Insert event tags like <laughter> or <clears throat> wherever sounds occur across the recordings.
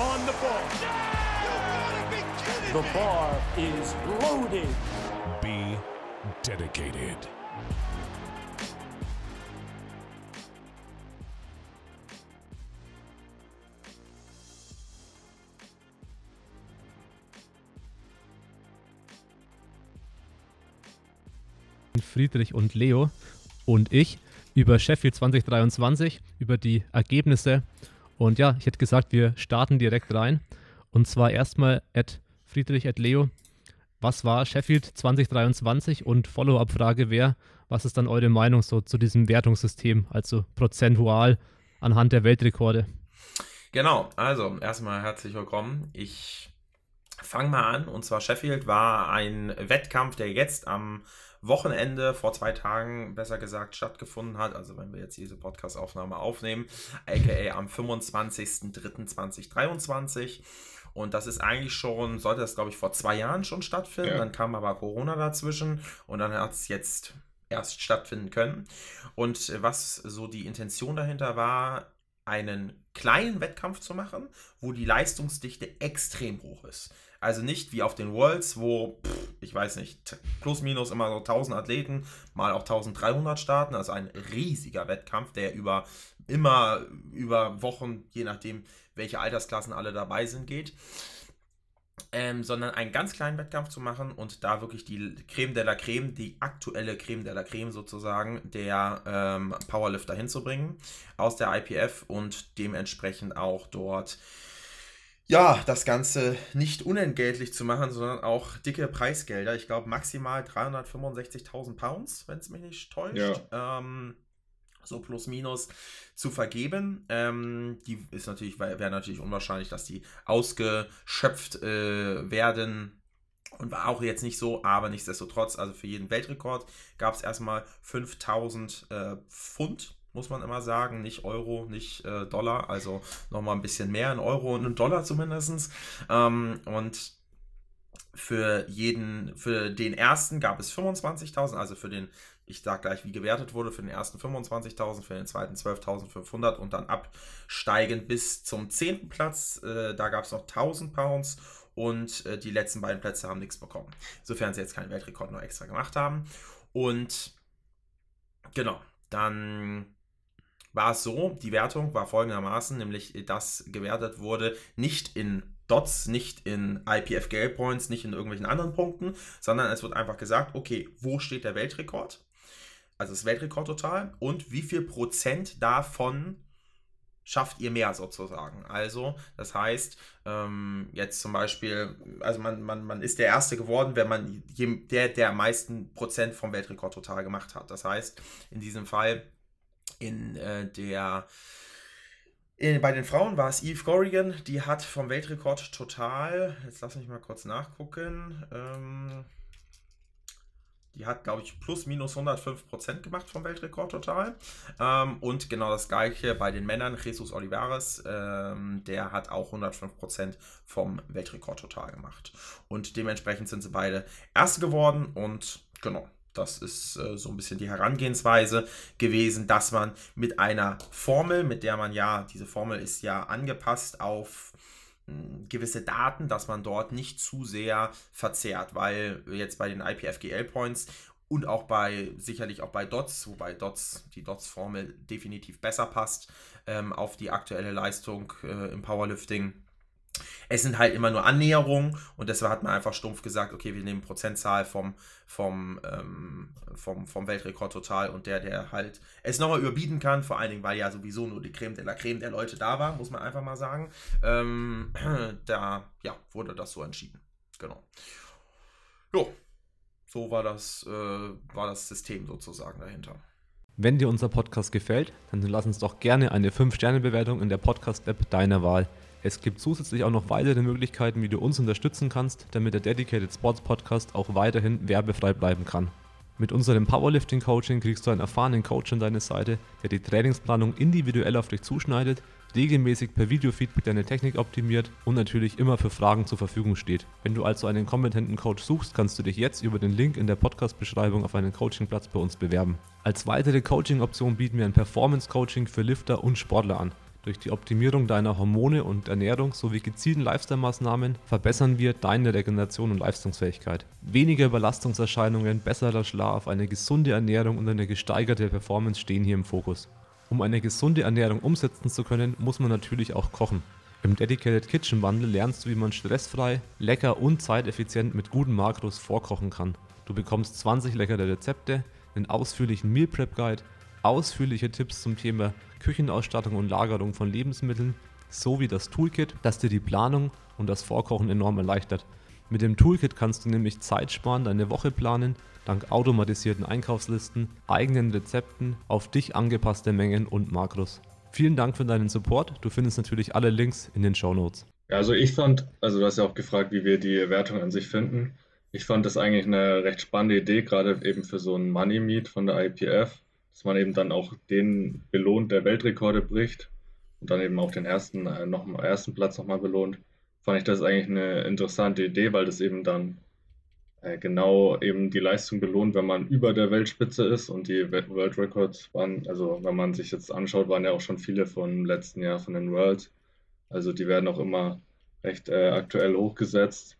on the ball. The bar is loaded. Be dedicated. Friedrich und Leo und ich über Sheffield 2023, über die Ergebnisse. Und ja, ich hätte gesagt, wir starten direkt rein. Und zwar erstmal at Friedrich at Leo. Was war Sheffield 2023? Und Follow-up-Frage wäre, was ist dann eure Meinung so zu diesem Wertungssystem, also prozentual anhand der Weltrekorde? Genau, also erstmal herzlich willkommen. Ich fange mal an. Und zwar Sheffield war ein Wettkampf, der jetzt am Wochenende vor zwei Tagen, besser gesagt, stattgefunden hat. Also wenn wir jetzt diese Podcast-Aufnahme aufnehmen, aka am 25.03.2023. Und das ist eigentlich schon, sollte das glaube ich vor zwei Jahren schon stattfinden. Ja. Dann kam aber Corona dazwischen und dann hat es jetzt erst stattfinden können. Und was so die Intention dahinter war, einen kleinen Wettkampf zu machen, wo die Leistungsdichte extrem hoch ist. Also nicht wie auf den Worlds, wo, pff, ich weiß nicht, plus minus immer so 1000 Athleten, mal auch 1300 starten. Also ein riesiger Wettkampf, der über immer über Wochen, je nachdem, welche Altersklassen alle dabei sind, geht. Ähm, sondern einen ganz kleinen Wettkampf zu machen und da wirklich die Creme de la Creme, die aktuelle Creme de la Creme sozusagen, der ähm, Powerlifter hinzubringen aus der IPF und dementsprechend auch dort ja, das Ganze nicht unentgeltlich zu machen, sondern auch dicke Preisgelder. Ich glaube maximal 365.000 Pounds, wenn es mich nicht täuscht. Ja. Ähm, so plus minus zu vergeben. Ähm, die ist natürlich, wäre natürlich unwahrscheinlich, dass die ausgeschöpft äh, werden. Und war auch jetzt nicht so, aber nichtsdestotrotz, also für jeden Weltrekord gab es erstmal 5000 äh, Pfund muss man immer sagen. Nicht Euro, nicht äh, Dollar. Also nochmal ein bisschen mehr in Euro und in Dollar zumindest. Ähm, und für jeden, für den ersten gab es 25.000, also für den, ich sag gleich, wie gewertet wurde, für den ersten 25.000, für den zweiten 12.500 und dann absteigend bis zum zehnten Platz. Äh, da gab es noch 1.000 Pounds und äh, die letzten beiden Plätze haben nichts bekommen. Sofern sie jetzt keinen Weltrekord noch extra gemacht haben. Und genau, dann war es so, die Wertung war folgendermaßen, nämlich dass gewertet wurde nicht in Dots, nicht in IPF Gale Points, nicht in irgendwelchen anderen Punkten, sondern es wird einfach gesagt, okay, wo steht der Weltrekord? Also das Weltrekord total und wie viel Prozent davon schafft ihr mehr sozusagen. Also, das heißt, ähm, jetzt zum Beispiel, also man, man, man ist der Erste geworden, wenn man der, der am meisten Prozent vom Weltrekord total gemacht hat. Das heißt, in diesem Fall in äh, der in, bei den Frauen war es Eve Corrigan, die hat vom Weltrekord total, jetzt lass mich mal kurz nachgucken, ähm, die hat, glaube ich, plus minus 105 Prozent gemacht vom Weltrekord total. Ähm, und genau das gleiche bei den Männern. Jesus Olivares, ähm, der hat auch 105 Prozent vom Weltrekord total gemacht. Und dementsprechend sind sie beide Erste geworden und genau, das ist äh, so ein bisschen die Herangehensweise gewesen, dass man mit einer Formel, mit der man ja, diese Formel ist ja angepasst auf hm, gewisse Daten, dass man dort nicht zu sehr verzerrt, weil jetzt bei den IPFGL Points und auch bei, sicherlich auch bei Dots, wobei Dots, die Dots-Formel definitiv besser passt ähm, auf die aktuelle Leistung äh, im Powerlifting es sind halt immer nur Annäherungen und deshalb hat man einfach stumpf gesagt, okay, wir nehmen Prozentzahl vom, vom, ähm, vom, vom Weltrekord total und der, der halt es nochmal überbieten kann, vor allen Dingen, weil ja sowieso nur die Creme de la Creme der Leute da war, muss man einfach mal sagen. Ähm, <clears throat> da ja, wurde das so entschieden. Genau. Jo, so war das, äh, war das System sozusagen dahinter. Wenn dir unser Podcast gefällt, dann lass uns doch gerne eine 5-Sterne-Bewertung in der Podcast-App deiner Wahl es gibt zusätzlich auch noch weitere Möglichkeiten, wie du uns unterstützen kannst, damit der Dedicated Sports Podcast auch weiterhin werbefrei bleiben kann. Mit unserem Powerlifting Coaching kriegst du einen erfahrenen Coach an deine Seite, der die Trainingsplanung individuell auf dich zuschneidet, regelmäßig per Videofeedback deine Technik optimiert und natürlich immer für Fragen zur Verfügung steht. Wenn du also einen kompetenten Coach suchst, kannst du dich jetzt über den Link in der Podcast-Beschreibung auf einen Coachingplatz bei uns bewerben. Als weitere Coaching-Option bieten wir ein Performance-Coaching für Lifter und Sportler an. Durch die Optimierung deiner Hormone und Ernährung sowie gezielten Lifestyle-Maßnahmen verbessern wir deine Regeneration und Leistungsfähigkeit. Weniger Überlastungserscheinungen, besserer Schlaf, eine gesunde Ernährung und eine gesteigerte Performance stehen hier im Fokus. Um eine gesunde Ernährung umsetzen zu können, muss man natürlich auch kochen. Im Dedicated Kitchen Bundle lernst du, wie man stressfrei, lecker und zeiteffizient mit guten Makros vorkochen kann. Du bekommst 20 leckere Rezepte, einen ausführlichen Meal Prep Guide, ausführliche Tipps zum Thema Küchenausstattung und Lagerung von Lebensmitteln sowie das Toolkit, das dir die Planung und das Vorkochen enorm erleichtert. Mit dem Toolkit kannst du nämlich Zeit sparen, deine Woche planen, dank automatisierten Einkaufslisten, eigenen Rezepten, auf dich angepasste Mengen und Makros. Vielen Dank für deinen Support. Du findest natürlich alle Links in den Show Notes. Ja, also ich fand, also du hast ja auch gefragt, wie wir die Wertung an sich finden. Ich fand das eigentlich eine recht spannende Idee, gerade eben für so ein Money Meet von der IPF dass man eben dann auch den belohnt, der Weltrekorde bricht und dann eben auch den ersten, äh, noch, ersten Platz nochmal belohnt, fand ich das eigentlich eine interessante Idee, weil das eben dann äh, genau eben die Leistung belohnt, wenn man über der Weltspitze ist und die World Records waren, also wenn man sich jetzt anschaut, waren ja auch schon viele vom letzten Jahr von den Worlds. Also die werden auch immer recht äh, aktuell hochgesetzt.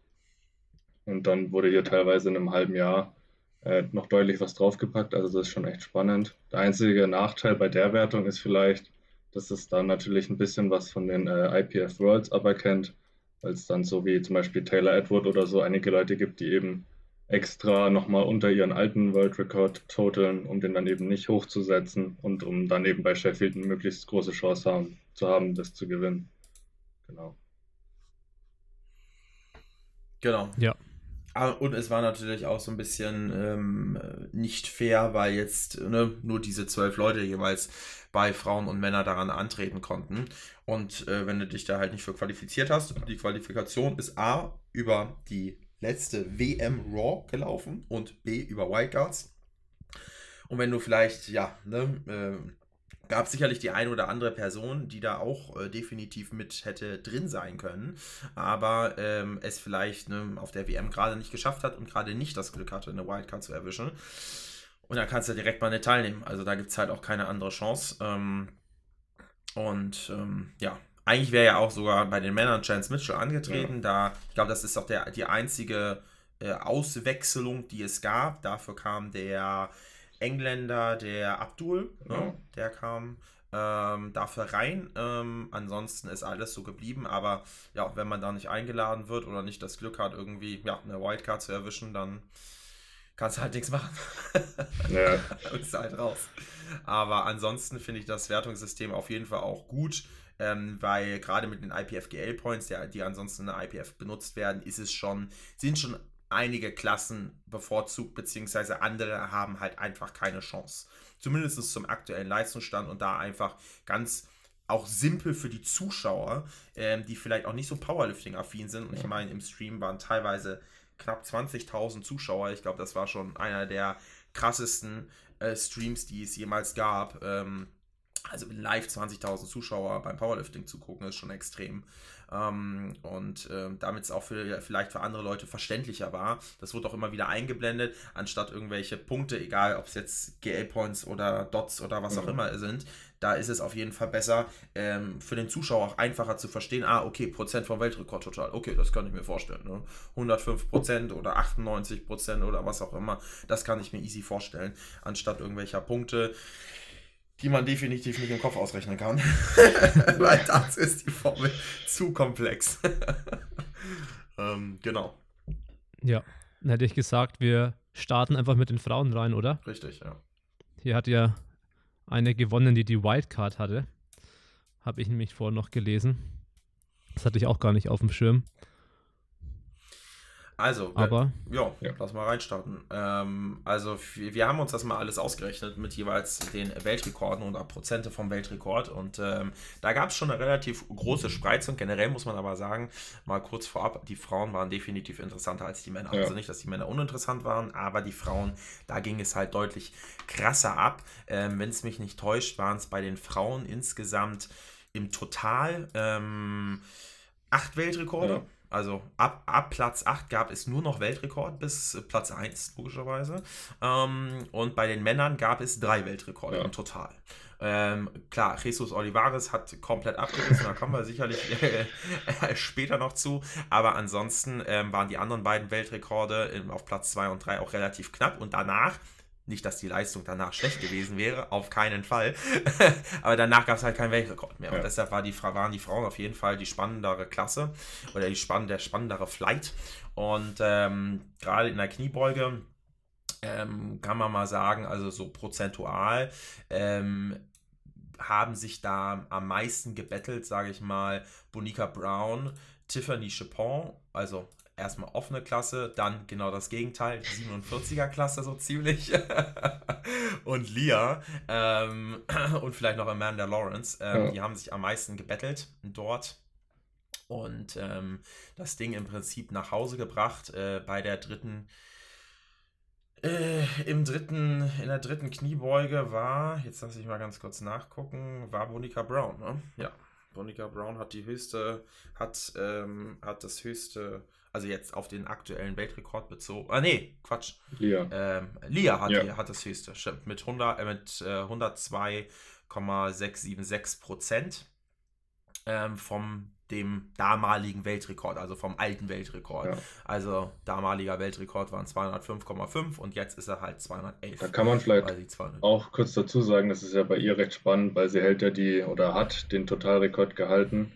Und dann wurde hier teilweise in einem halben Jahr äh, noch deutlich was draufgepackt. Also das ist schon echt spannend. Der einzige Nachteil bei der Wertung ist vielleicht, dass es dann natürlich ein bisschen was von den äh, IPF Worlds aberkennt, weil es dann so wie zum Beispiel Taylor Edward oder so einige Leute gibt, die eben extra nochmal unter ihren alten World Record toteln, um den dann eben nicht hochzusetzen und um dann eben bei Sheffield eine möglichst große Chance haben, zu haben, das zu gewinnen. Genau. Genau. Ja, und es war natürlich auch so ein bisschen ähm, nicht fair, weil jetzt ne, nur diese zwölf Leute jeweils bei Frauen und Männern daran antreten konnten. Und äh, wenn du dich da halt nicht für qualifiziert hast, die Qualifikation ist A über die letzte WM Raw gelaufen und B über Wildcards. Und wenn du vielleicht, ja, ne, äh, gab sicherlich die eine oder andere Person, die da auch äh, definitiv mit hätte drin sein können, aber ähm, es vielleicht ne, auf der WM gerade nicht geschafft hat und gerade nicht das Glück hatte, eine Wildcard zu erwischen. Und da kannst du direkt mal nicht teilnehmen. Also da gibt es halt auch keine andere Chance. Ähm, und ähm, ja, eigentlich wäre ja auch sogar bei den Männern Chance Mitchell angetreten. Ja. Da, ich glaube, das ist auch der, die einzige äh, Auswechslung, die es gab. Dafür kam der Engländer, der Abdul, ne? ja. ne, der kam ähm, dafür rein. Ähm, ansonsten ist alles so geblieben, aber ja, wenn man da nicht eingeladen wird oder nicht das Glück hat, irgendwie ja, eine Wildcard zu erwischen, dann kannst du halt nichts machen. <laughs> Ja. <laughs> bist halt raus. Aber ansonsten finde ich das Wertungssystem auf jeden Fall auch gut. Ähm, weil gerade mit den IPFGL-Points, die ansonsten in der IPF benutzt werden, ist es schon, sind schon einige Klassen bevorzugt, beziehungsweise andere haben halt einfach keine Chance. Zumindest zum aktuellen Leistungsstand und da einfach ganz auch simpel für die Zuschauer, ähm, die vielleicht auch nicht so Powerlifting-affin sind. Und ich meine, im Stream waren teilweise knapp 20.000 Zuschauer. Ich glaube, das war schon einer der krassesten äh, Streams, die es jemals gab. Ähm, also live 20.000 Zuschauer beim Powerlifting zu gucken, ist schon extrem. Ähm, und äh, damit es auch für, vielleicht für andere Leute verständlicher war. Das wurde auch immer wieder eingeblendet, anstatt irgendwelche Punkte, egal ob es jetzt GL-Points oder Dots oder was mhm. auch immer sind. Da ist es auf jeden Fall besser, ähm, für den Zuschauer auch einfacher zu verstehen, ah, okay, Prozent vom Weltrekord total. Okay, das kann ich mir vorstellen. Ne? 105 Prozent oder 98 Prozent oder was auch immer, das kann ich mir easy vorstellen, anstatt irgendwelcher Punkte die man definitiv nicht im Kopf ausrechnen kann. <laughs> Weil das ist die Formel zu komplex. <laughs> ähm, genau. Ja, dann hätte ich gesagt, wir starten einfach mit den Frauen rein, oder? Richtig, ja. Hier hat ja eine gewonnen, die die Wildcard hatte. Habe ich nämlich vorher noch gelesen. Das hatte ich auch gar nicht auf dem Schirm. Also, aber ja, ja, lass mal reinstarten. Ähm, also, wir haben uns das mal alles ausgerechnet mit jeweils den Weltrekorden oder Prozente vom Weltrekord. Und ähm, da gab es schon eine relativ große Spreizung. Generell muss man aber sagen, mal kurz vorab, die Frauen waren definitiv interessanter als die Männer. Ja. Also nicht, dass die Männer uninteressant waren, aber die Frauen, da ging es halt deutlich krasser ab. Ähm, Wenn es mich nicht täuscht, waren es bei den Frauen insgesamt im Total ähm, acht Weltrekorde. Ja Also ab, ab Platz 8 gab es nur noch Weltrekord bis Platz 1, logischerweise. Ähm, und bei den Männern gab es drei Weltrekorde ja. im Total. Ähm, klar, Jesus Olivares hat komplett abgerissen, da kommen wir sicherlich <laughs> äh, später noch zu. Aber ansonsten ähm, waren die anderen beiden Weltrekorde auf Platz 2 und 3 auch relativ knapp. Und danach nicht, dass die Leistung danach schlecht gewesen wäre, auf keinen Fall. <laughs> Aber danach gab es halt keinen Weltrekord mehr. Ja. Und deshalb war die, waren die Frauen auf jeden Fall die spannendere Klasse oder die spann der spannendere Flight. Und ähm, gerade in der Kniebeuge ähm, kann man mal sagen, also so prozentual ähm, haben sich da am meisten gebettelt, sage ich mal, Bonica Brown, Tiffany Chapon, also erstmal offene Klasse, dann genau das Gegenteil, 47er Klasse so ziemlich. <laughs> und Lia ähm, <clears throat> und vielleicht noch Amanda Lawrence, ähm, ja. die haben sich am meisten gebettelt dort und ähm, das Ding im Prinzip nach Hause gebracht äh, bei der dritten äh, im dritten, in der dritten Kniebeuge war, jetzt lasse ich mal ganz kurz nachgucken, war Monika Brown, ne? Ja. Monika Brown hat die höchste, hat, ähm, hat das höchste, also jetzt auf den aktuellen Weltrekord bezogen. Ah, nee, Quatsch. Lia. Ähm, Lia hat, ja. hat das höchste, stimmt, mit, 100, äh, mit äh, 102,676 Prozent ähm, vom dem damaligen Weltrekord, also vom alten Weltrekord. Ja. Also damaliger Weltrekord waren 205,5 und jetzt ist er halt 211. Da kann man vielleicht auch kurz dazu sagen, das ist ja bei ihr recht spannend, weil sie hält ja die oder hat den Totalrekord gehalten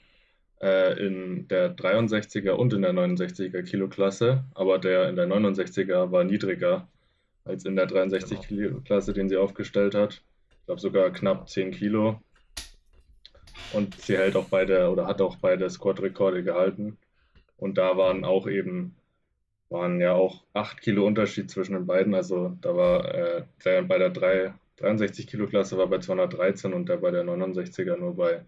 äh, in der 63er und in der 69er Kiloklasse, aber der in der 69er war niedriger als in der 63 genau. Kiloklasse, den sie aufgestellt hat. Ich glaube sogar knapp 10 Kilo. Und sie hält auch beide oder hat auch beide Squad-Rekorde gehalten. Und da waren auch eben, waren ja auch 8 Kilo Unterschied zwischen den beiden. Also da war äh, der bei der 3, 63 Kilo Klasse war bei 213 und der bei der 69er nur bei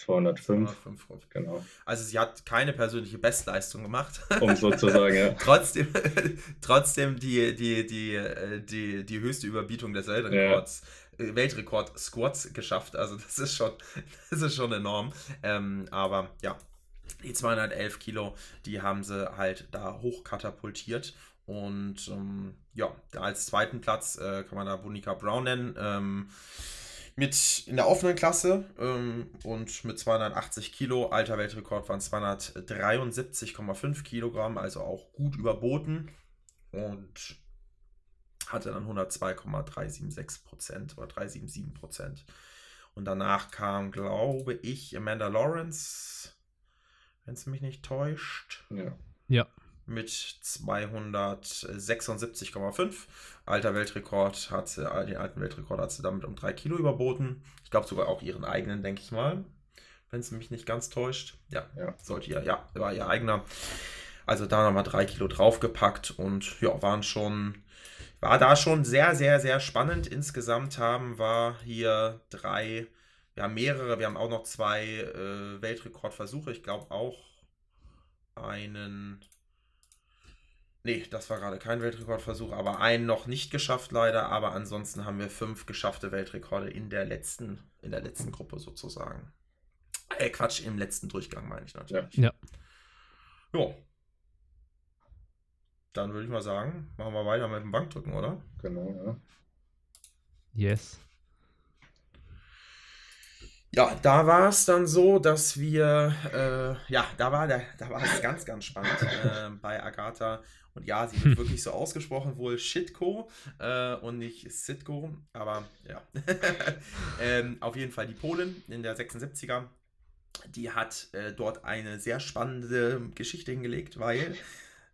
205. 205. Genau. Also sie hat keine persönliche Bestleistung gemacht. Um sozusagen, ja. <laughs> trotzdem, trotzdem die, die, die, äh, die, die höchste Überbietung des Weltrekords. Ja Weltrekord Squats geschafft. Also das ist schon, das ist schon enorm. Ähm, aber ja, die 211 Kilo, die haben sie halt da hochkatapultiert. Und ähm, ja, als zweiten Platz äh, kann man da Bonica Brown nennen. Ähm, mit in der offenen Klasse ähm, und mit 280 Kilo. Alter Weltrekord waren 273,5 Kilogramm, also auch gut überboten. Und hatte dann 102,376 Prozent oder 377 Prozent. Und danach kam, glaube ich, Amanda Lawrence, wenn es mich nicht täuscht. Ja. Ja. Mit 276,5. Alter Weltrekord hat sie, den alten Weltrekord hat sie damit um 3 Kilo überboten. Ich glaube sogar auch ihren eigenen, denke ich mal. Wenn es mich nicht ganz täuscht. Ja, ja. sollte ja, ja, war ihr eigener. Also da nochmal 3 Kilo draufgepackt und ja, waren schon war da schon sehr, sehr, sehr spannend. Insgesamt haben wir hier drei, wir haben mehrere, wir haben auch noch zwei äh, Weltrekordversuche. Ich glaube auch einen. Nee, das war gerade kein Weltrekordversuch, aber einen noch nicht geschafft leider. Aber ansonsten haben wir fünf geschaffte Weltrekorde in der letzten, in der letzten Gruppe sozusagen. Äh, Quatsch, im letzten Durchgang meine ich natürlich. Ja. Ja, dann würde ich mal sagen, machen wir weiter mit dem Bankdrücken, oder? Genau, ja. Yes. Ja, da war es dann so, dass wir, äh, ja, da war der, da war es ganz, ganz spannend <laughs> äh, bei Agatha. Und ja, sie <laughs> wird wirklich so ausgesprochen, wohl Shitco äh, und nicht Sitco, aber ja. <laughs> ähm, auf jeden Fall die Polin in der 76er, die hat äh, dort eine sehr spannende Geschichte hingelegt, weil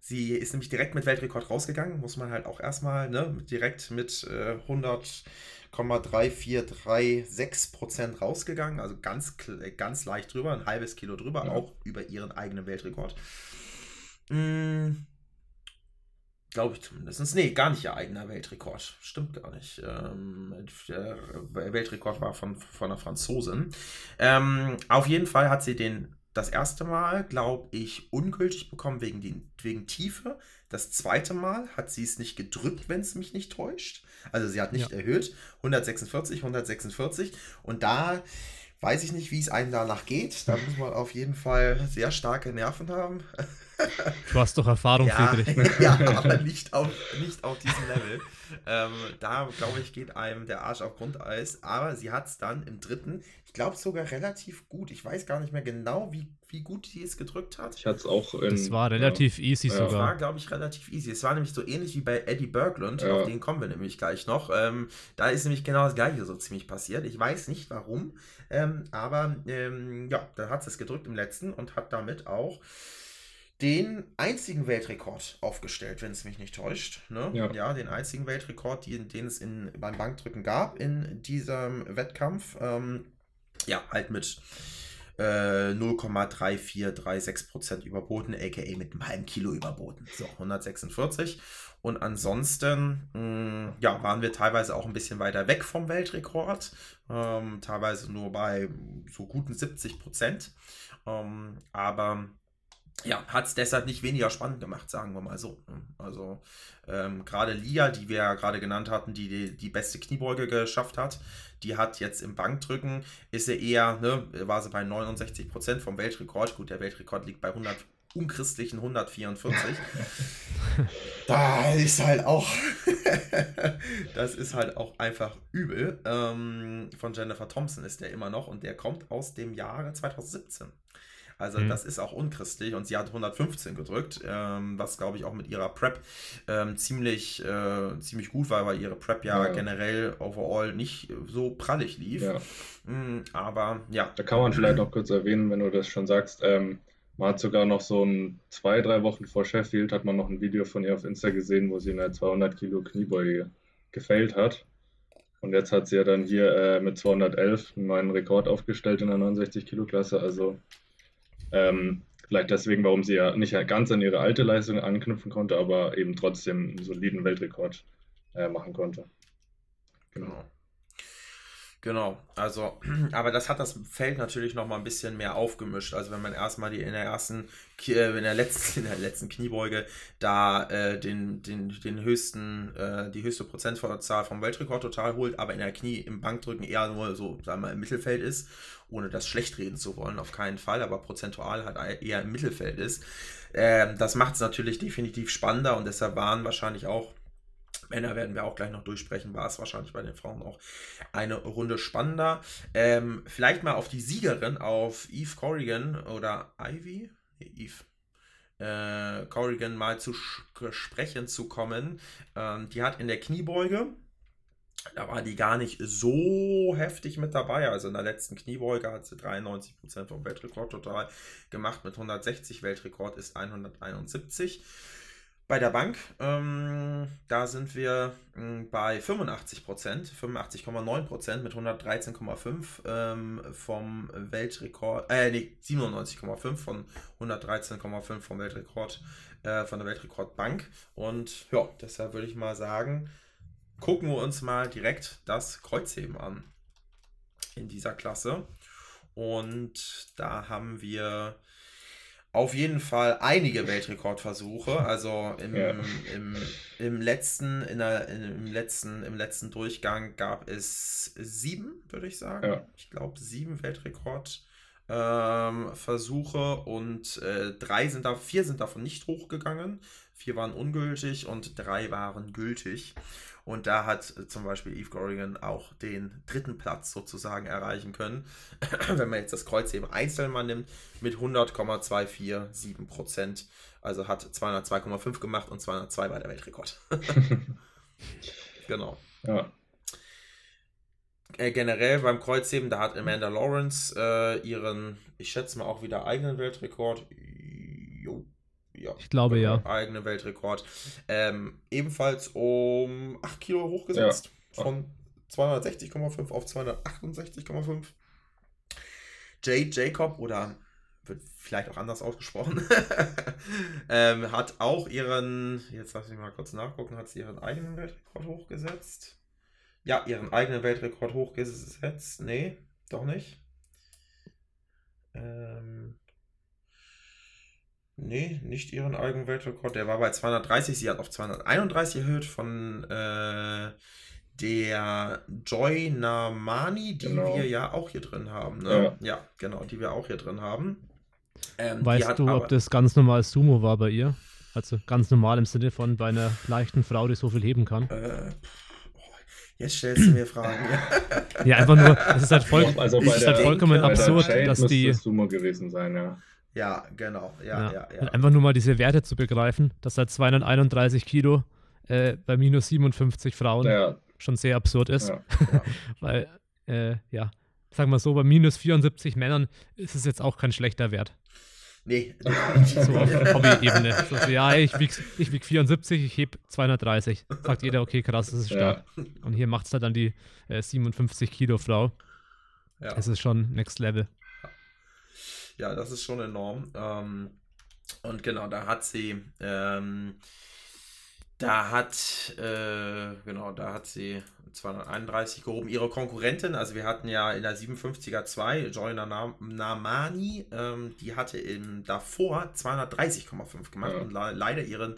Sie ist nämlich direkt mit Weltrekord rausgegangen, muss man halt auch erstmal, ne, direkt mit äh, 100,3436% rausgegangen, also ganz, ganz leicht drüber, ein halbes Kilo drüber, ja. auch über ihren eigenen Weltrekord. Hm, Glaube ich zumindest. Nee, gar nicht ihr eigener Weltrekord. Stimmt gar nicht. Ähm, der Weltrekord war von, von einer Franzosin. Ähm, auf jeden Fall hat sie den das erste Mal, glaube ich, ungültig bekommen wegen, die, wegen Tiefe. Das zweite Mal hat sie es nicht gedrückt, wenn es mich nicht täuscht. Also sie hat nicht ja. erhöht. 146, 146. Und da weiß ich nicht, wie es einem danach geht. Da muss man auf jeden Fall sehr starke Nerven haben. Du hast doch Erfahrung, ja, Friedrich. <laughs> ja, aber nicht auf, nicht auf diesem Level. Ähm, da, glaube ich, geht einem der Arsch auf Grundeis. Aber sie hat es dann im dritten, ich glaube sogar relativ gut. Ich weiß gar nicht mehr genau, wie, wie gut sie es gedrückt hat. Ich hatte es auch in. Das war relativ ja. easy Ja. Das sogar. war, glaube ich, relativ easy. Es war nämlich so ähnlich wie bei Eddie Berglund, Ja. auf den kommen wir nämlich gleich noch. Ähm, da ist nämlich genau das gleiche so ziemlich passiert. Ich weiß nicht warum, ähm, aber ähm, ja, dann hat sie es gedrückt im letzten und hat damit auch den einzigen Weltrekord aufgestellt, wenn es mich nicht täuscht. Ne? Ja. den einzigen Weltrekord, den, den es in, beim Bankdrücken gab in diesem Wettkampf. Ähm, ja, halt mit äh, 0,3436% überboten, aka mit einem halben Kilo überboten. So, 146. Und ansonsten, mh, ja, waren wir teilweise auch ein bisschen weiter weg vom Weltrekord. Ähm, teilweise nur bei so guten 70 Prozent. Ähm, aber ja, hat es deshalb nicht weniger spannend gemacht, sagen wir mal so. Also ähm, gerade Lia, die wir ja gerade genannt hatten, die, die die beste Kniebeuge geschafft hat, die hat jetzt im Bankdrücken, ist sie eher, ne, war sie bei 69% vom Weltrekord. Gut, der Weltrekord liegt bei 100, unchristlichen 144. <laughs> da ist halt auch, <laughs> das ist halt auch einfach übel. Ähm, von Jennifer Thompson ist der immer noch und der kommt aus dem Jahre 2017. Also Mhm. das ist auch unchristlich und sie hat 115 gedrückt, ähm, was glaube ich auch mit ihrer Prep ähm, ziemlich, äh, ziemlich gut war, weil ihre Prep ja, Ja. generell overall nicht so prallig lief. Ja. Mm, aber ja, Da kann man vielleicht noch kurz erwähnen, wenn du das schon sagst. Ähm, man hat sogar noch so ein zwei, drei Wochen vor Sheffield hat man noch ein Video von ihr auf Insta gesehen, wo sie eine 200 Kilo Kniebeuge gefällt hat. Und jetzt hat sie ja dann hier äh, mit 211 einen neuen Rekord aufgestellt in der 69 Kilo Klasse. Also ähm, vielleicht deswegen, warum sie ja nicht ganz an ihre alte Leistung anknüpfen konnte, aber eben trotzdem einen soliden Weltrekord äh, machen konnte. Genau. Genau, also, <clears throat> aber das hat das Feld natürlich noch mal ein bisschen mehr aufgemischt. Also wenn man erstmal die in der ersten, äh, in der letzten, <laughs> in der letzten Kniebeuge da äh, den, den, den höchsten, äh, die höchste Prozentzahl vom Weltrekord total holt, aber in der Knie im Bankdrücken eher nur so, sagen wir mal, im Mittelfeld ist, ohne das schlecht reden zu wollen, auf keinen Fall, aber prozentual halt eher im Mittelfeld ist. Ähm, das macht es natürlich definitiv spannender und deshalb waren wahrscheinlich auch Männer werden wir auch gleich noch durchsprechen, war es wahrscheinlich bei den Frauen auch eine Runde spannender. Ähm, vielleicht mal auf die Siegerin, auf Eve Corrigan oder Ivy? Eve. Äh, Corrigan mal zu sprechen zu kommen. Ähm, die hat in der Kniebeuge, da war die gar nicht so heftig mit dabei. Also in der letzten Kniebeuge hat sie 93% vom Weltrekord total gemacht. Mit 160 Weltrekord ist 171. Bei der Bank, ähm, da sind wir ähm, bei 85 Prozent, 85,9 Prozent mit 113,5 ähm, vom Weltrekord, äh, nee, 97,5 von 113,5 vom Weltrekord, äh, von der Weltrekordbank. Und ja, deshalb würde ich mal sagen, gucken wir uns mal direkt das Kreuzheben an in dieser Klasse. Und da haben wir auf jeden Fall einige Weltrekordversuche. Also im, Ja. im, im, letzten, in der, im, letzten, im letzten Durchgang gab es sieben, würde ich sagen. Ja. Ich glaube, sieben Weltrekordversuche ähm, und äh, drei sind da, vier sind davon nicht hochgegangen. Vier waren ungültig und drei waren gültig. Und da hat äh, zum Beispiel Eve Corrigan auch den dritten Platz sozusagen erreichen können. <clears throat> Wenn man jetzt das Kreuzheben einzeln mal nimmt, mit 100,247 Prozent. Also hat 202,5 gemacht und 202 war der Weltrekord. <laughs> genau. Ja, Äh, generell beim Kreuzheben, da hat Amanda Lawrence äh, ihren, ich schätze mal auch wieder eigenen Weltrekord. Jo. Ja, Ich glaube, ja. Eigenen Weltrekord. Ähm, ebenfalls um 8 Kilo hochgesetzt. Ja. Von 260,5 auf 268,5. Jade Jacob oder wird vielleicht auch anders ausgesprochen, <laughs> ähm, hat auch ihren, jetzt lass ich mal kurz nachgucken, hat sie ihren eigenen Weltrekord hochgesetzt? Ja, ihren eigenen Weltrekord hochgesetzt. Nee, doch nicht. Ähm, nee, nicht ihren eigenen Weltrekord. Der war bei 230. Sie hat auf 231 erhöht von äh, der Joy Namani, die Genau. wir ja auch hier drin haben. Ne? Ja. Ja. genau, die wir auch hier drin haben. Ähm, Weißt du, aber- ob das ganz normal Sumo war bei ihr? Also ganz normal im Sinne von bei einer leichten Frau, die so viel heben kann. Äh, jetzt stellst du mir Fragen. ja. <laughs> Ja, einfach nur, es ist halt, voll, Also ist der, halt vollkommen bei der absurd, dass die. es Sumo gewesen sein, ja. Ja, genau. Ja, Ja, ja, ja. halt Einfach nur mal diese Werte zu begreifen, dass halt 231 Kilo äh, bei minus 57 Frauen Ja, schon sehr absurd ist. ja. <laughs> Weil, äh, ja, sagen wir so, bei minus 74 Männern ist es jetzt auch kein schlechter Wert. Nee, <laughs> So auf Hobby-Ebene. So, so, ja, ich wieg, ich wieg 74, ich heb 230. Sagt jeder, okay, krass, das ist stark. Und hier macht es halt dann die äh, 57 Kilo Frau. ja. Es ist schon Next Level. Ja, das ist schon enorm. Ähm, und genau, da hat sie, ähm, da hat, äh, genau, da hat sie 231 gehoben. Ihre Konkurrentin, also wir hatten ja in der 57er 2, Joyna Nam- Namani, ähm, die hatte im, davor 230,5 gemacht Ja. und le leider ihren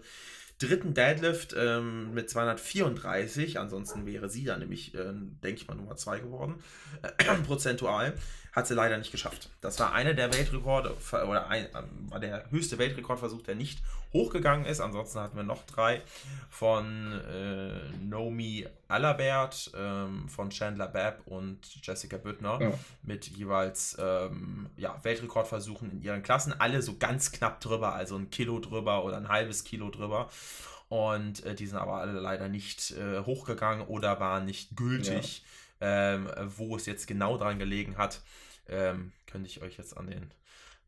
dritten Deadlift ähm, mit 234, ansonsten wäre sie dann nämlich, äh, denke ich mal, Nummer 2 geworden, <clears throat> prozentual, hat sie leider nicht geschafft. Das war einer der Weltrekorde, oder ein, ähm, war der höchste Weltrekordversuch, der nicht hochgegangen ist. Ansonsten hatten wir noch drei von äh, Nomi Alabert, ähm, von Chandler Babb und Jessica Büttner Ja. mit jeweils ähm, ja, Weltrekordversuchen in ihren Klassen. Alle so ganz knapp drüber, also ein Kilo drüber oder ein halbes Kilo drüber. Und äh, die sind aber alle leider nicht äh, hochgegangen oder waren nicht gültig. Ähm, wo es jetzt genau dran gelegen hat, ähm, könnte ich euch jetzt an den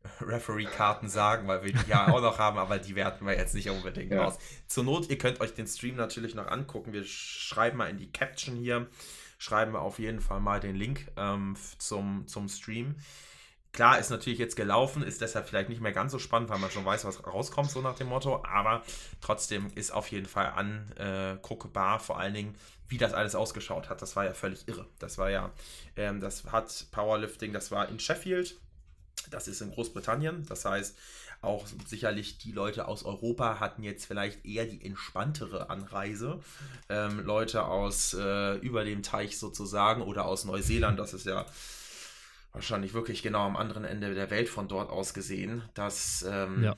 <laughs> Referee-Karten sagen, weil wir die ja auch noch haben, aber die werten wir jetzt nicht unbedingt Ja. aus. Zur Not, ihr könnt euch den Stream natürlich noch angucken. Wir schreiben mal in die Caption hier, schreiben wir auf jeden Fall mal den Link ähm, zum, zum Stream. Klar, ist natürlich jetzt gelaufen, ist deshalb vielleicht nicht mehr ganz so spannend, weil man schon weiß, was rauskommt, so nach dem Motto. Aber trotzdem ist auf jeden Fall anguckbar, vor allen Dingen, wie das alles ausgeschaut hat. Das war ja völlig irre. Das war ja, ähm, das hat Powerlifting, das war in Sheffield, das ist in Großbritannien. Das heißt, auch sicherlich die Leute aus Europa hatten jetzt vielleicht eher die entspanntere Anreise. Ähm, Leute aus äh, über dem Teich sozusagen oder aus Neuseeland, das ist ja wahrscheinlich wirklich genau am anderen Ende der Welt von dort aus gesehen, dass ähm, Ja.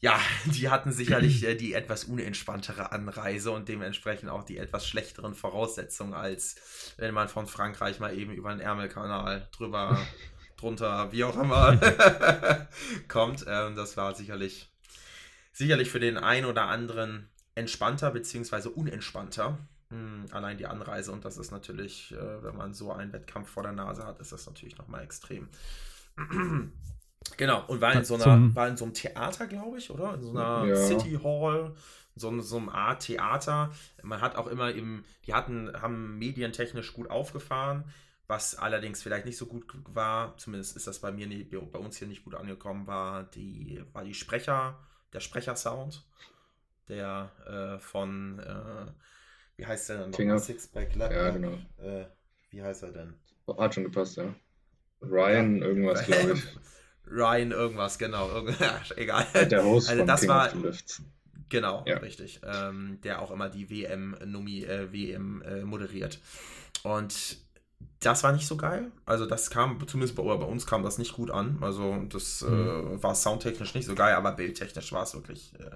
ja, <laughs> die hatten sicherlich äh, die etwas unentspanntere Anreise und dementsprechend auch die etwas schlechteren Voraussetzungen, als wenn man von Frankreich mal eben über den Ärmelkanal drüber, <laughs> drunter, wie auch immer, <laughs> kommt. Ähm, das war sicherlich, sicherlich für den einen oder anderen entspannter beziehungsweise unentspannter. Hm, allein die Anreise und das ist natürlich, äh, wenn man so einen Wettkampf vor der Nase hat, ist das natürlich nochmal extrem. <clears throat> Genau, und war in so, einer, war in so einem Theater, glaube ich, oder? In so einer Ja. City Hall, so, so einem Art Theater. Man hat auch immer im, die hatten, haben medientechnisch gut aufgefahren, was allerdings vielleicht nicht so gut war, zumindest ist das bei mir nicht, bei uns hier nicht gut angekommen, war die, war die Sprecher, der Sprechersound, der äh, von, äh, wie heißt der denn noch? Tinger. Sixpack Ja, genau. äh, wie heißt er denn? Hat schon gepasst, ja. Ryan, irgendwas, <laughs> glaube ich. Ryan irgendwas, genau. Irgend- <laughs> Ja, egal. Der Host Also von das King war-. Genau, Ja. richtig. Ähm, der auch immer die WM Numi, äh, WM äh, moderiert. Und das war nicht so geil. Also das kam, zumindest bei, bei uns kam das nicht gut an. Also das äh, war soundtechnisch nicht so geil, aber bildtechnisch war es wirklich, äh,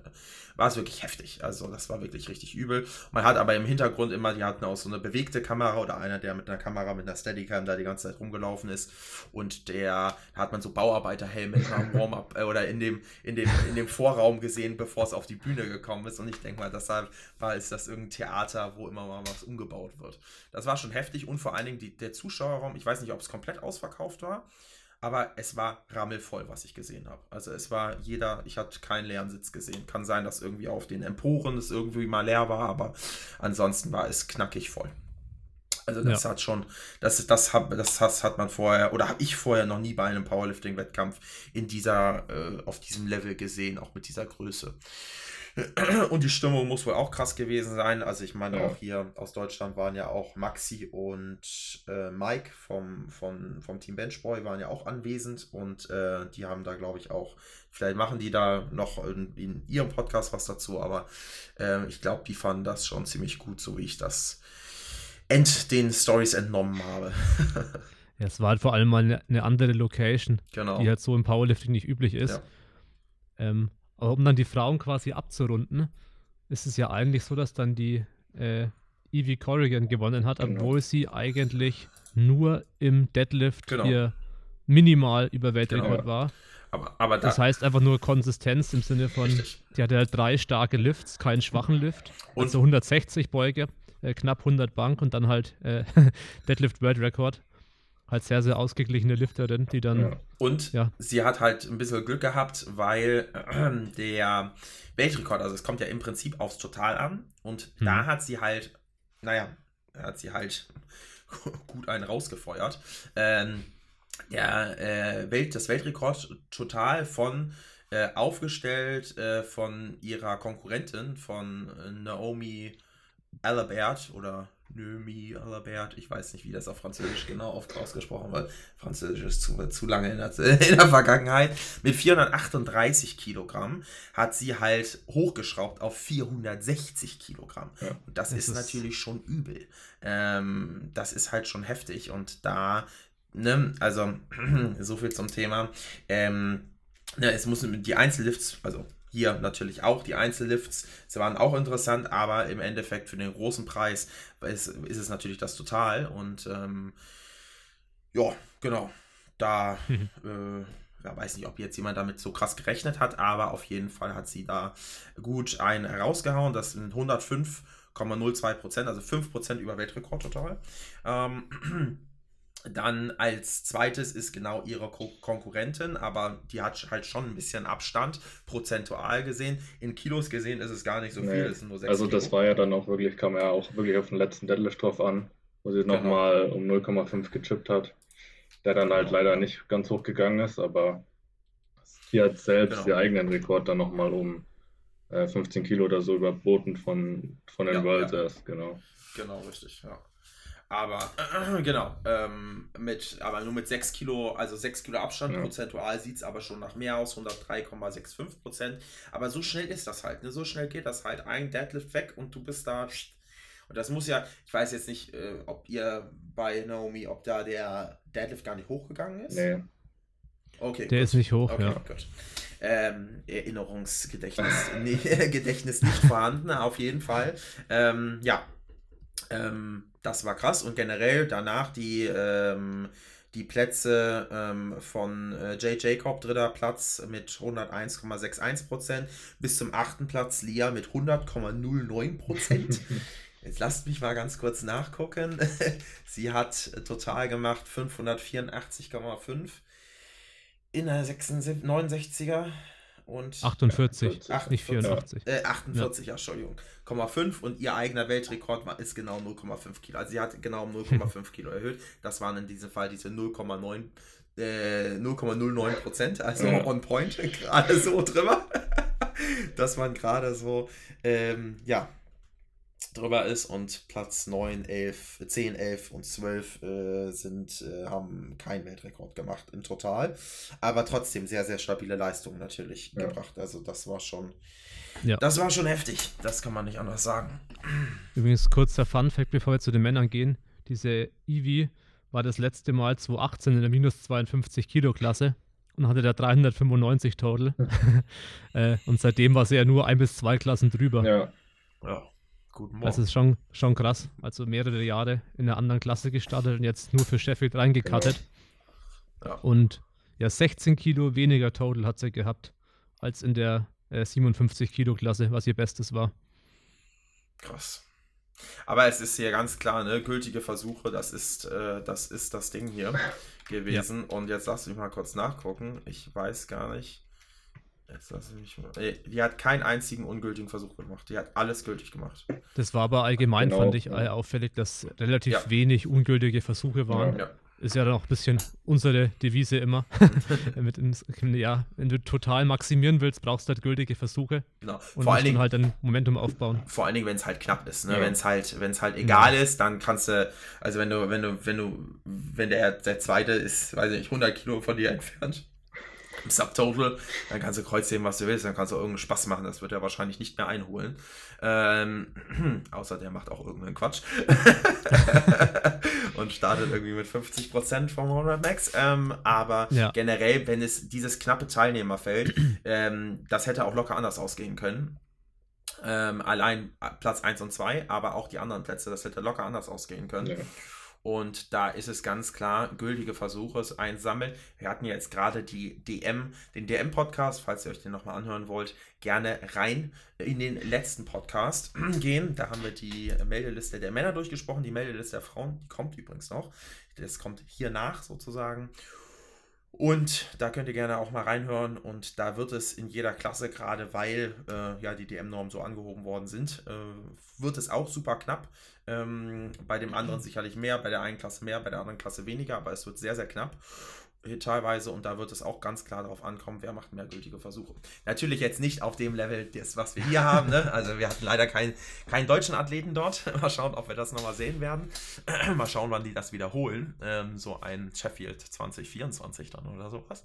war es wirklich heftig. Also das war wirklich richtig übel. Man hat aber im Hintergrund immer, die hatten auch so eine bewegte Kamera oder einer, der mit einer Kamera, mit einer Steadicam da die ganze Zeit rumgelaufen ist. Und der, hat man so Bauarbeiterhelme immer im Warm-up äh, oder in dem, in, dem, in dem Vorraum gesehen, bevor es auf die Bühne gekommen ist. Und ich denke mal, deshalb war ist das irgendein Theater, wo immer mal was umgebaut wird. Das war schon heftig und vor allen Dingen die, der Zuschauerraum, ich weiß nicht, ob es komplett ausverkauft war, aber es war rammelvoll, was ich gesehen habe. Also es war jeder, ich hatte keinen leeren Sitz gesehen. Kann sein, dass irgendwie auf den Emporen es irgendwie mal leer war, aber ansonsten war es knackig voll. Also das hat schon, das, das, das, das hat man vorher, oder habe ich vorher noch nie bei einem Powerlifting-Wettkampf in dieser, äh, auf diesem Level gesehen, auch mit dieser Größe. <clears throat> Und die Stimmung muss wohl auch krass gewesen sein. Also ich meine, Ja. auch hier aus Deutschland waren ja auch Maxi und äh, Mike vom, vom, vom Team Benchboy waren ja auch anwesend und äh, die haben da, glaube ich, auch, vielleicht machen die da noch in, in ihrem Podcast was dazu, aber äh, ich glaube, die fanden das schon ziemlich gut, so wie ich das ent, den Stories entnommen habe. <laughs> ja, es war halt vor allem mal eine, eine andere Location, genau. die halt so im Powerlifting nicht üblich ist. Ja. Ähm, aber um dann die Frauen quasi abzurunden, ist es ja eigentlich so, dass dann die äh, Evie Corrigan gewonnen hat, Genau. obwohl sie eigentlich nur im Deadlift Genau. ihr minimal über Weltrekord Genau. war. Aber, aber da, Das heißt einfach nur Konsistenz im Sinne von, Richtig. die hatte halt drei starke Lifts, keinen schwachen Lift. Und- also 160 Beuge, äh, knapp 100 Bank und dann halt äh, <laughs> Deadlift World Record. Halt sehr, sehr ausgeglichene Lifterin, die dann Ja. Und Ja. sie hat halt ein bisschen Glück gehabt, weil äh, der Weltrekord, also es kommt ja im Prinzip aufs Total an und Mhm. da hat sie halt, naja, hat sie halt <laughs> gut einen rausgefeuert. Ähm, der, äh, Welt, das Weltrekord total von äh, aufgestellt äh, von ihrer Konkurrentin, von äh, Naomi Alabert oder Noemi Alabert, ich weiß nicht, wie das auf Französisch genau oft ausgesprochen wird. Französisch ist zu, zu lange in der, <laughs> in der Vergangenheit. Mit 438 Kilogramm hat sie halt hochgeschraubt auf 460 Kilogramm. Ja. Und das, Das ist, ist- natürlich schon übel. Ähm, das ist halt schon heftig und da, ne, also <clears throat> so viel zum Thema. Ähm, ne, es muss die Einzellifts, also hier natürlich auch die Einzellifts, sie waren auch interessant, aber im Endeffekt für den großen Preis ist, ist es natürlich das Total und ähm, ja, genau, da äh, ja, weiß nicht, ob jetzt jemand damit so krass gerechnet hat, aber auf jeden Fall hat sie da gut einen rausgehauen. Das sind 105,02 Prozent, also 5 Prozent über Weltrekord total. Ähm, dann als zweites ist genau ihre Ko Konkurrentin, aber die hat halt schon ein bisschen Abstand, prozentual gesehen. In Kilos gesehen ist es gar nicht so viel, Nee. es sind nur 6 Also Kilo. das war ja dann auch wirklich, kam ja auch wirklich auf den letzten Deadlift drauf an, wo sie Genau. nochmal um 0,5 gechippt hat, der dann halt Genau. leider nicht ganz hoch gegangen ist, aber sie hat selbst Genau. ihren eigenen Rekord dann nochmal um äh, 15 Kilo oder so überboten von, von den Ja, Worlds ja. erst, genau. Genau, richtig, ja. Aber <clears throat> genau, ähm, mit, aber nur mit 6 Kilo, also 6 Kilo Abstand, Ja. prozentual sieht es aber schon nach mehr aus, 103,65 Prozent. Aber so schnell ist das halt, ne? So schnell geht das halt. Ein Deadlift weg und du bist da. Und das muss ja, ich weiß jetzt nicht, äh, ob ihr bei Naomi, ob da der Deadlift gar nicht hochgegangen ist. Nee, Okay, Der gut. ist nicht hoch, Okay, ja. gut. Ähm, Erinnerungsgedächtnis <laughs> nee, Gedächtnis nicht vorhanden, auf jeden Fall. Ähm, ja, ähm, das war krass und generell danach die, ähm, die Plätze ähm, von äh, Jay Jacob, dritter Platz mit 101,61%, bis zum achten Platz Lia mit 100,09%. <laughs> Jetzt lasst mich mal ganz kurz nachgucken. <laughs> Sie hat total gemacht 584,5 in der 76, 69er und 48, 48. nicht 84. äh, 48, ja. Entschuldigung, 0,5 und ihr eigener Weltrekord war, ist genau 0,5 Kilo. Also sie hat genau um 0,5 <laughs> Kilo erhöht. Das waren in diesem Fall diese 0,9 äh, 0,09 Prozent, also Ja. on point, <laughs> gerade so drüber. Dass man gerade so, ähm, ja, drüber ist und Platz 9, 11, 10, 11 und 12 äh, sind, äh, haben keinen Weltrekord gemacht im Total. Aber trotzdem sehr, sehr stabile Leistung natürlich Ja. gebracht. Also das war schon, Ja. das war schon heftig. Das kann man nicht anders sagen. Übrigens kurzer Fun-Fact, bevor wir zu den Männern gehen. Diese Eevee war das letzte Mal 2018 in der minus 52 Kilo Klasse und hatte da 395 total. <laughs> äh, und seitdem war sie ja nur ein bis zwei Klassen drüber. ja, Ja, guten Morgen. Das ist schon, schon krass. Also mehrere Jahre in einer anderen Klasse gestartet und jetzt nur für Sheffield reingekattet. Ja. Und ja, 16 Kilo weniger Total hat sie gehabt als in der äh, 57 Kilo Klasse, was ihr Bestes war. Krass. Aber es ist hier ganz klar, ne, gültige Versuche, das ist, äh, das ist das Ding hier gewesen. Und jetzt lass mich mal kurz nachgucken. Ich weiß gar nicht. Jetzt lass mich mal. Ey, Die hat keinen einzigen ungültigen Versuch gemacht. Die hat alles gültig gemacht. Das war aber allgemein, Genau, fand ich, äh, auffällig, dass relativ Ja. wenig ungültige Versuche waren. Ja. Ist ja dann auch ein bisschen unsere Devise immer. <laughs> Mit ins, ja, wenn du total maximieren willst, brauchst du halt gültige Versuche Genau. und Vor musst allen Dingen, dann halt ein Momentum aufbauen. vor allen Dingen, wenn es halt knapp ist, ne? Ja. Wenn es halt, wenn es halt egal ist, dann kannst du, also wenn du, wenn du, wenn du, wenn der, der zweite ist, weiß ich nicht, 100 Kilo von dir entfernt, im Subtotal. Dann kannst du Kreuzheben, was du willst. Dann kannst du irgendeinen Spaß machen. Das wird er wahrscheinlich nicht mehr einholen. Ähm, <clears throat> außer der macht auch irgendeinen Quatsch. <laughs> und startet irgendwie mit 50% vom 100 Max. Ähm, aber ja. generell, wenn es dieses knappe Teilnehmerfeld, ähm, das hätte auch locker anders ausgehen können. Ähm, allein Platz 1 und 2, aber auch die anderen Plätze, das hätte locker anders ausgehen können. Ja. Und da ist es ganz klar, gültige Versuche einsammeln. Wir hatten ja jetzt gerade die DM, den DM-Podcast, falls ihr euch den nochmal anhören wollt, gerne rein in den letzten Podcast <clears throat> gehen. Da haben wir die Meldeliste der Männer durchgesprochen, die Meldeliste der Frauen, die kommt übrigens noch. Das kommt hier nach sozusagen. Und da könnt ihr gerne auch mal reinhören. Und da wird es in jeder Klasse, gerade weil äh, ja die DM-Normen so angehoben worden sind, äh, wird es auch super knapp. Ähm, bei dem anderen sicherlich mehr, bei der einen Klasse mehr, bei der anderen Klasse weniger, aber es wird sehr, sehr knapp teilweise und da wird es auch ganz klar darauf ankommen, wer macht mehr gültige Versuche. Natürlich jetzt nicht auf dem Level, des, was wir hier haben. Ne? Also wir hatten leider keinen kein deutschen Athleten dort. <laughs> Mal schauen, ob wir das nochmal sehen werden. <clears throat> mal schauen, wann die das wiederholen. Ähm, so ein Sheffield 2024 dann oder sowas.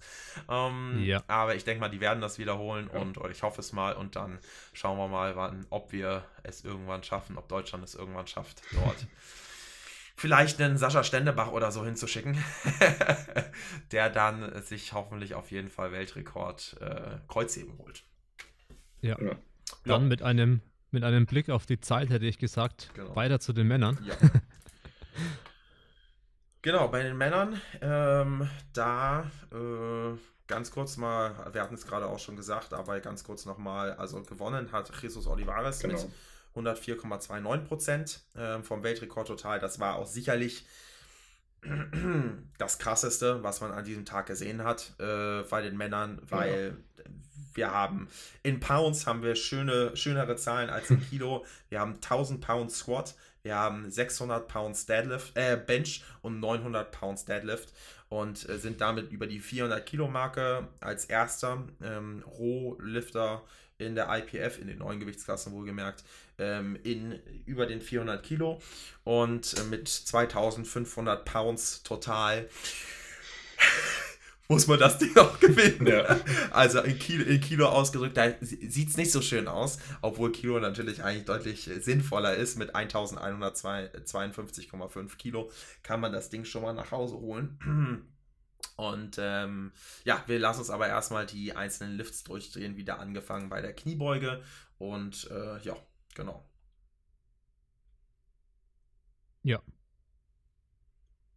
Ähm, ja. Aber ich denke mal, die werden das wiederholen ja. und ich hoffe es mal und dann schauen wir mal, wann, ob wir es irgendwann schaffen, ob Deutschland es irgendwann schafft, dort <laughs> vielleicht einen Sascha Stendebach oder so hinzuschicken, <laughs> der dann sich hoffentlich auf jeden Fall Weltrekord äh, Kreuzheben holt. Ja. ja. Dann mit einem mit einem Blick auf die Zeit hätte ich gesagt, genau. weiter zu den Männern. Ja. <laughs> genau, bei den Männern, ähm, da äh, ganz kurz mal, wir hatten es gerade auch schon gesagt, aber ganz kurz nochmal, also gewonnen hat Jesus Olivares genau. mit 104,29 Prozent äh, vom Weltrekord total. Das war auch sicherlich <clears throat> das krasseste, was man an diesem Tag gesehen hat äh, bei den Männern, weil ja. wir haben in Pounds haben wir schöne, schönere Zahlen als in <laughs> Kilo. Wir haben 1000 Pounds Squat, wir haben 600 Pounds Deadlift, äh, Bench und 900 Pounds Deadlift und äh, sind damit über die 400 Kilo Marke als erster ähm, Rohlifter in der IPF, in den neuen Gewichtsklassen wohlgemerkt, ähm, in über den 400 Kilo und äh, mit 2500 Pounds total <laughs> muss man das Ding auch gewinnen. Ja. <laughs> Also in Kilo, in Kilo ausgedrückt, da sieht es nicht so schön aus, obwohl Kilo natürlich eigentlich deutlich sinnvoller ist. Mit 1152,5 Kilo kann man das Ding schon mal nach Hause holen. Und ähm, ja, wir lassen uns aber erstmal die einzelnen Lifts durchdrehen, wieder angefangen bei der Kniebeuge. Und äh, ja, genau. Ja.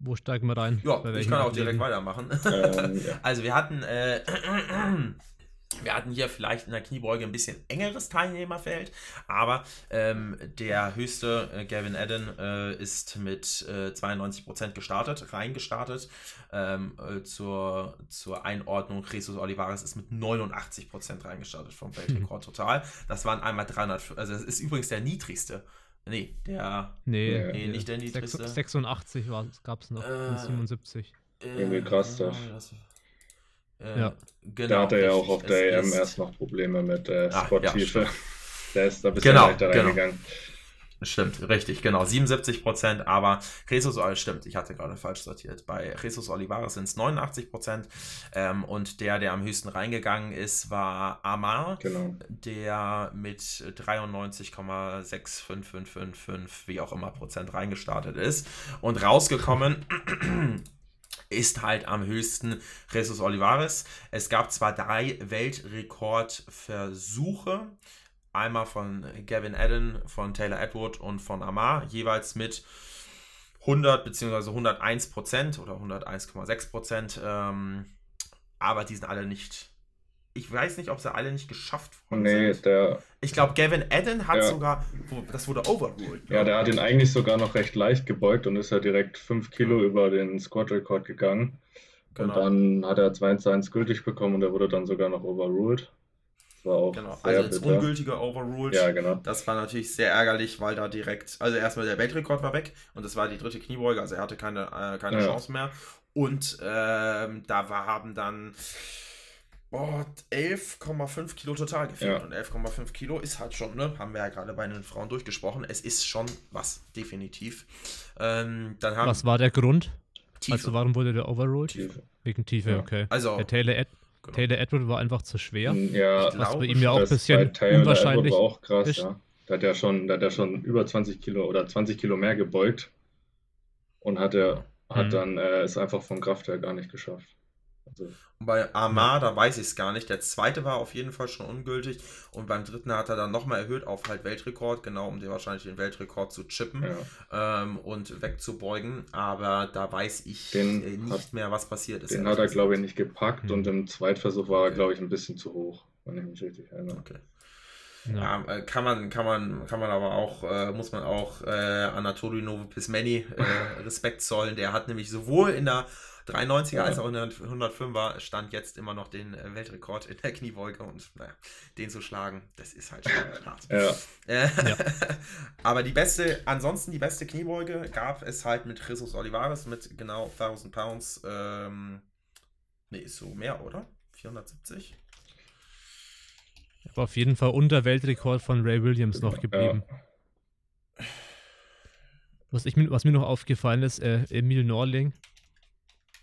Wo steigen wir rein? Ja, ich kann auch direkt weitermachen. Ähm, ja. <laughs> Also wir hatten äh, <clears throat> Wir hatten hier vielleicht in der Kniebeuge ein bisschen engeres Teilnehmerfeld, aber ähm, der höchste äh, Gavin Adden äh, ist mit äh, 92% gestartet, reingestartet. Ähm, äh, zur, zur Einordnung, Jesus Olivares ist mit 89% reingestartet vom Weltrekord total. Das waren einmal 300, also das ist übrigens der niedrigste. Nee, der. Nee, nee nicht der niedrigste. 86 gab es noch, 77. Äh, Irgendwie krass, das. das äh, ja. Genau, da hatte er ja auch auf der EM erst noch Probleme mit äh, Sporttiefe. Ja, <laughs> der ist da ein bisschen genau, leichter genau. reingegangen. Stimmt, richtig, genau. 77 Prozent, aber Jesus, stimmt, ich hatte gerade falsch sortiert. Bei Jesus Olivares sind es 89 Prozent ähm, und der, der am höchsten reingegangen ist, war Amar, genau. der mit 93,65555, wie auch immer, Prozent reingestartet ist und rausgekommen ist halt am höchsten Jesus Olivares. Es gab zwar drei Weltrekordversuche, einmal von Gavin Adden, von Taylor Edward und von Amar, jeweils mit 100 bzw. 101 Prozent oder 101,6 Prozent. Ähm, aber die sind alle nicht ich weiß nicht, ob sie alle nicht geschafft worden nee, sind. Der, ich glaube, Gavin Adden hat ja. sogar, das wurde overruled. Ja, der hat ihn eigentlich sogar noch recht leicht gebeugt und ist ja direkt 5 Kilo über den Squad-Rekord gegangen. Genau. Und dann hat er 2 zu 1 gültig bekommen und er wurde dann sogar noch overruled. Das war auch genau, also ins ungültige overruled. Ja, genau. Das war natürlich sehr ärgerlich, weil da direkt, also erstmal der Weltrekord war weg und das war die dritte Kniebeuge, also er hatte keine, äh, keine ja. Chance mehr. Und ähm, da war, haben dann oh, 11,5 Kilo total gefehlt. Ja. Und 11,5 Kilo ist halt schon, ne? Haben wir ja gerade bei den Frauen durchgesprochen. Es ist schon was, definitiv. Ähm, dann haben was war der Grund? Tiefe. Also warum wurde der overruled? Tiefe. Wegen Tiefe, ja. okay. Also, der Taylor, Ed genau. Taylor Edward war einfach zu schwer. Ja, was bei ihm ja auch ein bisschen unwahrscheinlich war auch krass, ist. ja. Da hat er schon, da hat er schon über 20 Kilo oder 20 Kilo mehr gebeugt und hat er hat mhm. dann äh, es einfach vom Kraft her gar nicht geschafft. Also, bei Armada weiß ich es gar nicht. Der zweite war auf jeden Fall schon ungültig und beim dritten hat er dann nochmal erhöht auf halt Weltrekord, genau um den wahrscheinlich den Weltrekord zu chippen ja. ähm, und wegzubeugen. Aber da weiß ich den äh, nicht hat, mehr, was passiert ist. Den hat er, glaube ich, nicht gepackt mhm. und im Zweitversuch war er, glaube ich, ein bisschen zu hoch, wenn ich mich richtig erinnere. Okay. Ja. ja. Äh, kann man, kann man, kann man aber auch, äh, muss man auch äh, Anatoli Novopismeni äh, <laughs> Respekt zollen. Der hat nämlich sowohl in der 93er ja. als auch in der 105er stand jetzt immer noch den äh, Weltrekord in der Kniebeuge und naja, den zu schlagen, das ist halt schon <laughs> hart. Ja. Äh, ja. <laughs> aber die beste, ansonsten die beste Kniebeuge gab es halt mit Jesus Olivares mit genau 1000 Pounds. Ähm, ne, ist so mehr, oder? 470? Aber auf jeden Fall unter Weltrekord von Ray Williams noch geblieben. Was, ich, was mir noch aufgefallen ist, äh, Emil Norling.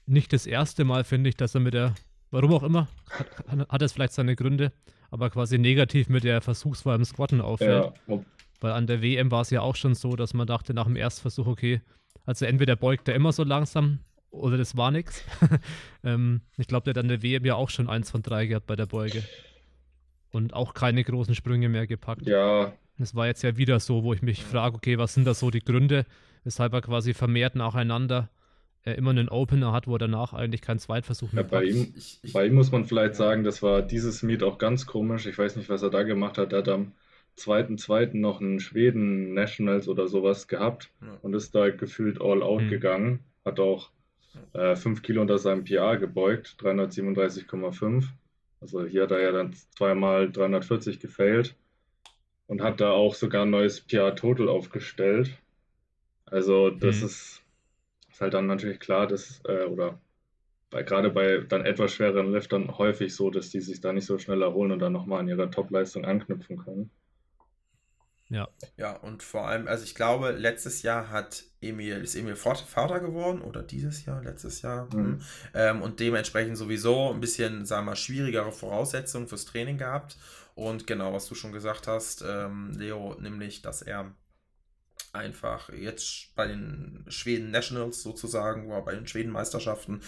Nicht das erste Mal, finde ich, dass er mit der, warum auch immer, hat, hat es vielleicht seine Gründe, aber quasi negativ mit der Versuchswahl im Squatten auffällt. Ja. Weil an der WM war es ja auch schon so, dass man dachte nach dem Erstversuch, okay, also entweder beugt er immer so langsam oder das war nichts. <laughs> ähm, ich glaube, der hat an der WM ja auch schon eins von drei gehabt bei der Beuge und auch keine großen Sprünge mehr gepackt. Ja. Das war jetzt ja wieder so, wo ich mich frage, okay, was sind da so die Gründe, weshalb er quasi vermehrt nacheinander äh, immer einen Opener hat, wo er danach eigentlich keinen Zweitversuch mehr ja, bei ihm, bei ihm muss man vielleicht sagen, das war dieses Meet auch ganz komisch. Ich weiß nicht, was er da gemacht hat. Er hat am zweiten, zweiten noch einen Schweden Nationals oder sowas gehabt ja. und ist da gefühlt all out mhm. gegangen. Hat auch 5 äh, Kilo unter seinem PR gebeugt, 337,5. Also hier hat er ja dann zweimal 340 gefailt und hat da auch sogar ein neues PR Total aufgestellt. Also das mhm. ist, ist, halt dann natürlich klar, dass, äh, oder bei, gerade bei dann etwas schwereren Liftern häufig so, dass die sich da nicht so schnell erholen und dann nochmal an ihre Topleistung anknüpfen können. Ja. Ja, und vor allem, also ich glaube, letztes Jahr hat Emil, ist Emil Vater geworden oder dieses Jahr, letztes Jahr. Mhm. Hm. Ähm, und dementsprechend sowieso ein bisschen, sagen wir mal, schwierigere Voraussetzungen fürs Training gehabt. Und genau, was du schon gesagt hast, ähm, Leo, nämlich, dass er einfach jetzt bei den Schweden Nationals sozusagen, oder bei den Schweden Meisterschaften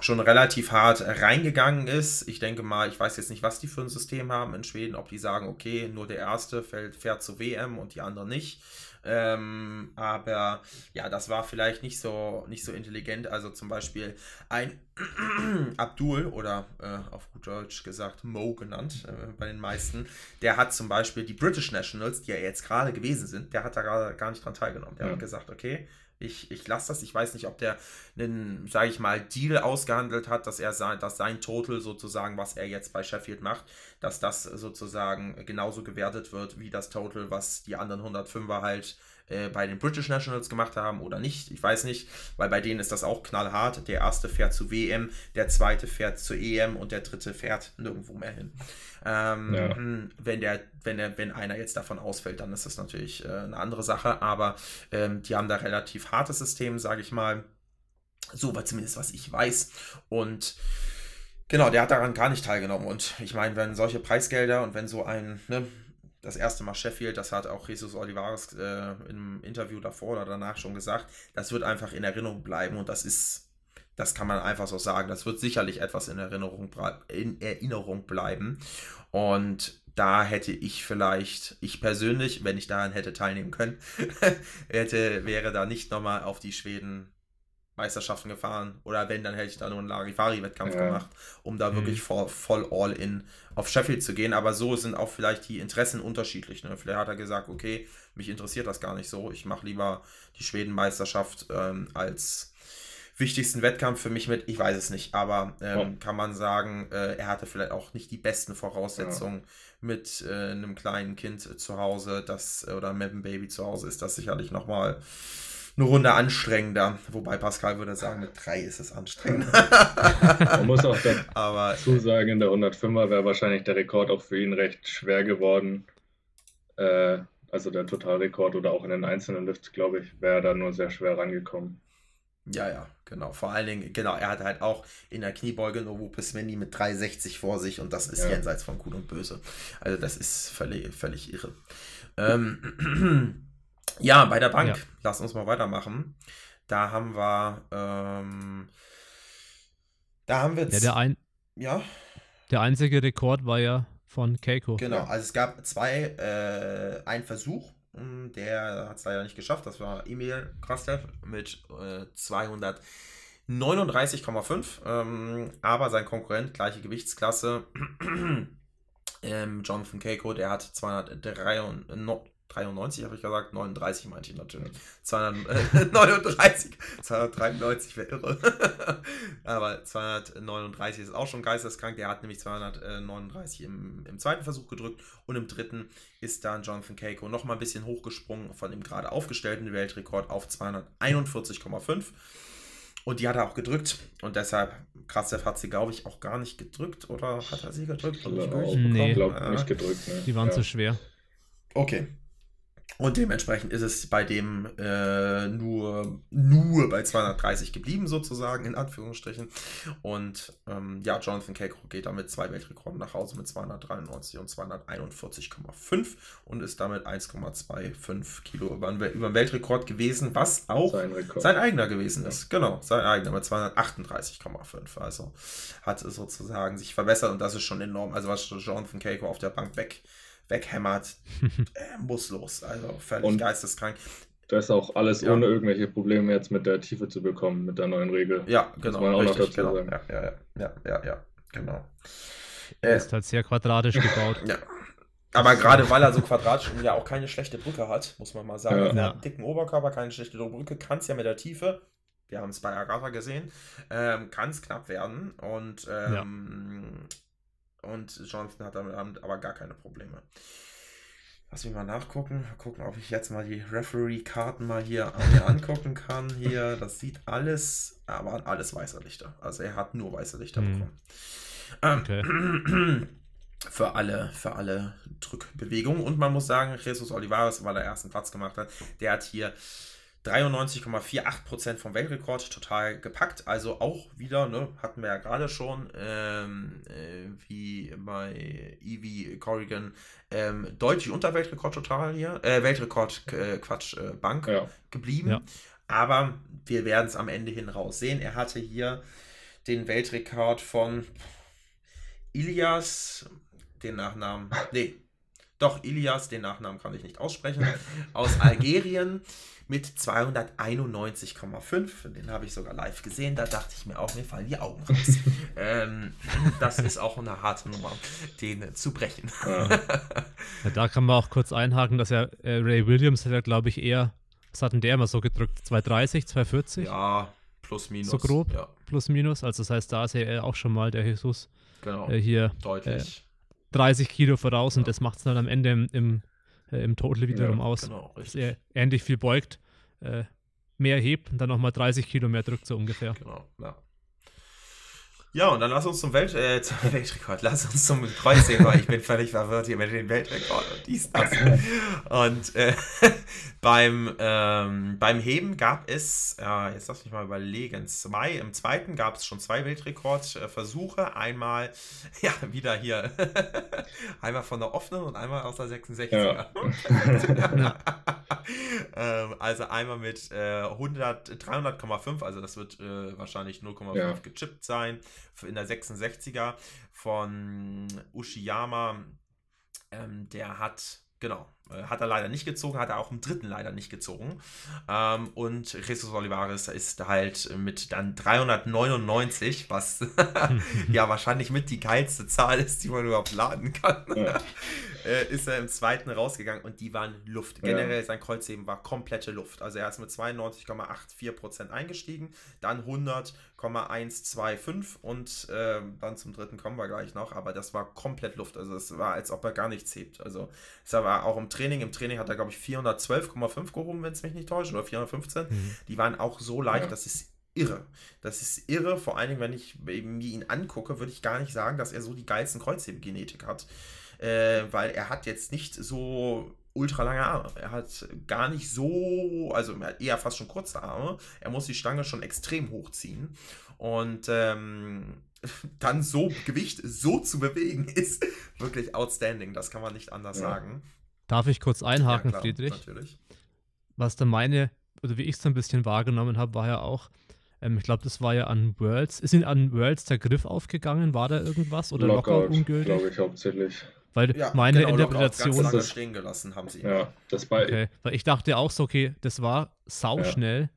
schon relativ hart reingegangen ist. Ich denke mal, ich weiß jetzt nicht, was die für ein System haben in Schweden, ob die sagen, okay, nur der Erste fährt, fährt zur WM und die anderen nicht. Ähm, aber ja, das war vielleicht nicht so, nicht so intelligent. Also zum Beispiel ein <clears throat> Abdul oder äh, auf gut Deutsch gesagt Mo genannt äh, bei den meisten, der hat zum Beispiel die British Nationals, die ja jetzt gerade gewesen sind, der hat da gerade gar nicht dran teilgenommen. Der ja. hat gesagt, okay, ich, ich lasse das. Ich weiß nicht, ob der einen, sage ich mal, Deal ausgehandelt hat, dass er sein, dass sein Total sozusagen, was er jetzt bei Sheffield macht, dass das sozusagen genauso gewertet wird wie das Total, was die anderen 105er halt äh, bei den British Nationals gemacht haben oder nicht. Ich weiß nicht, weil bei denen ist das auch knallhart. Der erste fährt zu WM, der zweite fährt zu EM und der dritte fährt nirgendwo mehr hin. Ähm, ja. Wenn, der, wenn, der, wenn einer jetzt davon ausfällt, dann ist das natürlich äh, eine andere Sache. Aber ähm, die haben da relativ hartes System, sage ich mal. So war zumindest, was ich weiß. Und genau, der hat daran gar nicht teilgenommen. Und ich meine, wenn solche Preisgelder und wenn so ein, ne, das erste Mal Sheffield, das hat auch Jesus Olivares äh, im Interview davor oder danach schon gesagt, das wird einfach in Erinnerung bleiben und das ist, das kann man einfach so sagen, das wird sicherlich etwas in Erinnerung, in Erinnerung bleiben und da hätte ich vielleicht, ich persönlich, wenn ich daran hätte teilnehmen können, <laughs> hätte, wäre da nicht nochmal auf die Schweden Meisterschaften gefahren. Oder wenn, dann hätte ich da nur einen Larifari-Wettkampf ja. gemacht, um da mhm. wirklich voll, voll all in auf Sheffield zu gehen. Aber so sind auch vielleicht die Interessen unterschiedlich. Ne? Vielleicht hat er gesagt, okay, mich interessiert das gar nicht so. Ich mache lieber die Schweden-Meisterschaft ähm, als wichtigsten Wettkampf für mich mit. Ich weiß es nicht, aber ähm, oh. kann man sagen, äh, er hatte vielleicht auch nicht die besten Voraussetzungen. Ja. Mit äh, einem kleinen Kind zu Hause, das oder mit einem Baby zu Hause ist das sicherlich nochmal eine Runde anstrengender. Wobei Pascal würde sagen, mit drei ist es anstrengender. <laughs> Man muss auch dazu <laughs> sagen, in der 105er wäre wahrscheinlich der Rekord auch für ihn recht schwer geworden. Äh, also der Totalrekord oder auch in den einzelnen Lifts, glaube ich, wäre da nur sehr schwer rangekommen. Ja, ja, genau. Vor allen Dingen, genau, er hat halt auch in der Kniebeuge Novo Pismeni mit 360 vor sich und das ist ja. jenseits von Gut und Böse. Also das ist völlig, völlig irre. Ähm, <clears throat> ja, bei der Bank, ja. lass uns mal weitermachen. Da haben wir, ähm, da haben wir ja, der ein, ja. Der einzige Rekord war ja von Keiko. Genau, also es gab zwei, äh, ein Versuch, der hat es leider nicht geschafft. Das war Emil Krastev mit äh, 239,5. Ähm, aber sein Konkurrent, gleiche Gewichtsklasse, <clears throat> ähm, Jonathan Keiko, der hat 293, 93 habe ich gesagt, 39 meinte ich natürlich. 239, 293 wäre irre. <laughs> Aber 239 ist auch schon geisteskrank. Der hat nämlich 239 im, im zweiten Versuch gedrückt und im dritten ist dann Jonathan Keiko nochmal ein bisschen hochgesprungen von dem gerade aufgestellten Weltrekord auf 241,5. Und die hat er auch gedrückt. Und deshalb, Krastev hat sie, glaube ich, auch gar nicht gedrückt. Oder hat er sie gedrückt? Ich glaube, nee. glaub, nicht gedrückt. Ne? Die waren ja. zu schwer. Okay. Und dementsprechend ist es bei dem äh, nur, nur bei 230 geblieben, sozusagen, in Anführungsstrichen. Und ähm, ja, Jonathan Keiko geht damit zwei Weltrekorden nach Hause mit 293 und 241,5 und ist damit 1,25 Kilo über, über den Weltrekord gewesen, was auch sein, sein eigener gewesen ja. ist. Genau, sein eigener mit 238,5. Also hat sozusagen sich verbessert und das ist schon enorm. Also was Jonathan Keiko auf der Bank weg weghämmert, <laughs> äh, muss los. Also völlig und geisteskrank. Das ist auch alles ja. ohne irgendwelche Probleme jetzt mit der Tiefe zu bekommen, mit der neuen Regel. Ja, genau. Auch richtig, noch dazu genau. sagen. Ja, ja, ja, ja, ja, genau. Er ist halt sehr quadratisch gebaut. <laughs> ja. Aber gerade weil er so quadratisch und ja auch keine schlechte Brücke hat, muss man mal sagen. Ja. Er hat einen dicken Oberkörper, keine schlechte Brücke, kann es ja mit der Tiefe, wir haben es bei Agatha gesehen, ähm, kann es knapp werden. Und ähm, und Jonathan hat damit aber gar keine Probleme. Lass mich mal nachgucken. Mal gucken, ob ich jetzt mal die Referee-Karten mal hier mir angucken kann. Hier, das sieht alles, aber alles weiße Lichter. Also er hat nur weiße Lichter hm. bekommen. Ähm, okay. <clears throat> für alle, für alle Drückbewegungen. Und man muss sagen, Jesus Olivares, weil er ersten Platz gemacht hat, der hat hier 93,48% vom Weltrekord total gepackt. Also auch wieder, ne, hatten wir ja gerade schon, ähm, äh, wie bei Evie Corrigan, ähm, deutlich unter Weltrekord total hier, äh, Weltrekord, äh, Quatsch, äh, Bank ja. geblieben. Ja. Aber wir werden es am Ende hin raus sehen. Er hatte hier den Weltrekord von Ilias, den Nachnamen, nee, doch, Ilias, den Nachnamen kann ich nicht aussprechen, <laughs> aus Algerien mit 291,5. Den habe ich sogar live gesehen. Da dachte ich mir auch, mir fallen die Augen raus. <laughs> ähm, das ist auch eine harte Nummer, den zu brechen. Ja. <laughs> ja, da kann man auch kurz einhaken, dass ja äh, Ray Williams hat ja, glaube ich, eher, was hat denn der immer so gedrückt? 230, 240? Ja, plus minus. So grob, ja. plus minus. Also das heißt, da ist er auch schon mal der Jesus genau. äh, hier deutlich. Äh, 30 Kilo voraus ja. und das macht es dann am Ende im, im äh, im Total wiederum ja, aus. Genau, dass er ähnlich viel beugt, äh, mehr hebt und dann nochmal 30 Kilo mehr drückt, so ungefähr. Genau, ja. Ja, und dann lass uns zum, Welt, äh, zum <laughs> Weltrekord, lass uns zum weil ich bin völlig verwirrt hier mit dem Weltrekord und dies, das. Und äh, <laughs> beim, ähm, beim Heben gab es, äh, jetzt lass mich mal überlegen, zwei, im zweiten gab es schon zwei Weltrekordversuche. Einmal, <laughs> ja, wieder hier, einmal von der offenen und einmal aus der 66er. Ja. <laughs> ähm, also einmal mit äh, 300,5, also das wird äh, wahrscheinlich 0,5 ja. gechippt sein in der 66er von Ushiyama. Ähm, der hat, genau, hat er leider nicht gezogen, hat er auch im dritten leider nicht gezogen. Ähm, und Jesus Olivares ist halt mit dann 399, was <laughs> ja wahrscheinlich mit die geilste Zahl ist, die man überhaupt laden kann. Ja. <laughs> äh, ist er im zweiten rausgegangen und die waren Luft. Generell ja. sein Kreuzheben war komplette Luft. Also er ist mit 92,84% eingestiegen, dann 100,125 und äh, dann zum dritten kommen wir gleich noch, aber das war komplett Luft. Also es war, als ob er gar nichts hebt. Also es war auch im Training, im Training hat er, glaube ich, 412,5 gehoben, wenn es mich nicht täuscht, oder 415. Mhm. Die waren auch so leicht, ja. das ist irre. Das ist irre, vor allen Dingen, wenn ich mir ihn angucke, würde ich gar nicht sagen, dass er so die geilsten Kreuzhebegenetik hat äh, weil er hat jetzt nicht so ultra lange Arme. Er hat gar nicht so, also er hat eher fast schon kurze Arme. Er muss die Stange schon extrem hochziehen. Und ähm, <laughs> dann so Gewicht so zu bewegen, <laughs> ist wirklich outstanding. Das kann man nicht anders ja. sagen. Darf ich kurz einhaken, ja, klar, Friedrich? Natürlich. Was da meine, oder wie ich es ein bisschen wahrgenommen habe, war ja auch, ähm, ich glaube, das war ja an Worlds. Ist Ihnen an Worlds der Griff aufgegangen? War da irgendwas? Oder Lockout, Lockout ungültig? glaube ich hauptsächlich. Weil ja, meine genau, Interpretation. Lockout ganz stehen gelassen haben sie. Ja, das war. Okay. Weil ich dachte auch so, okay, das war sauschnell, ja.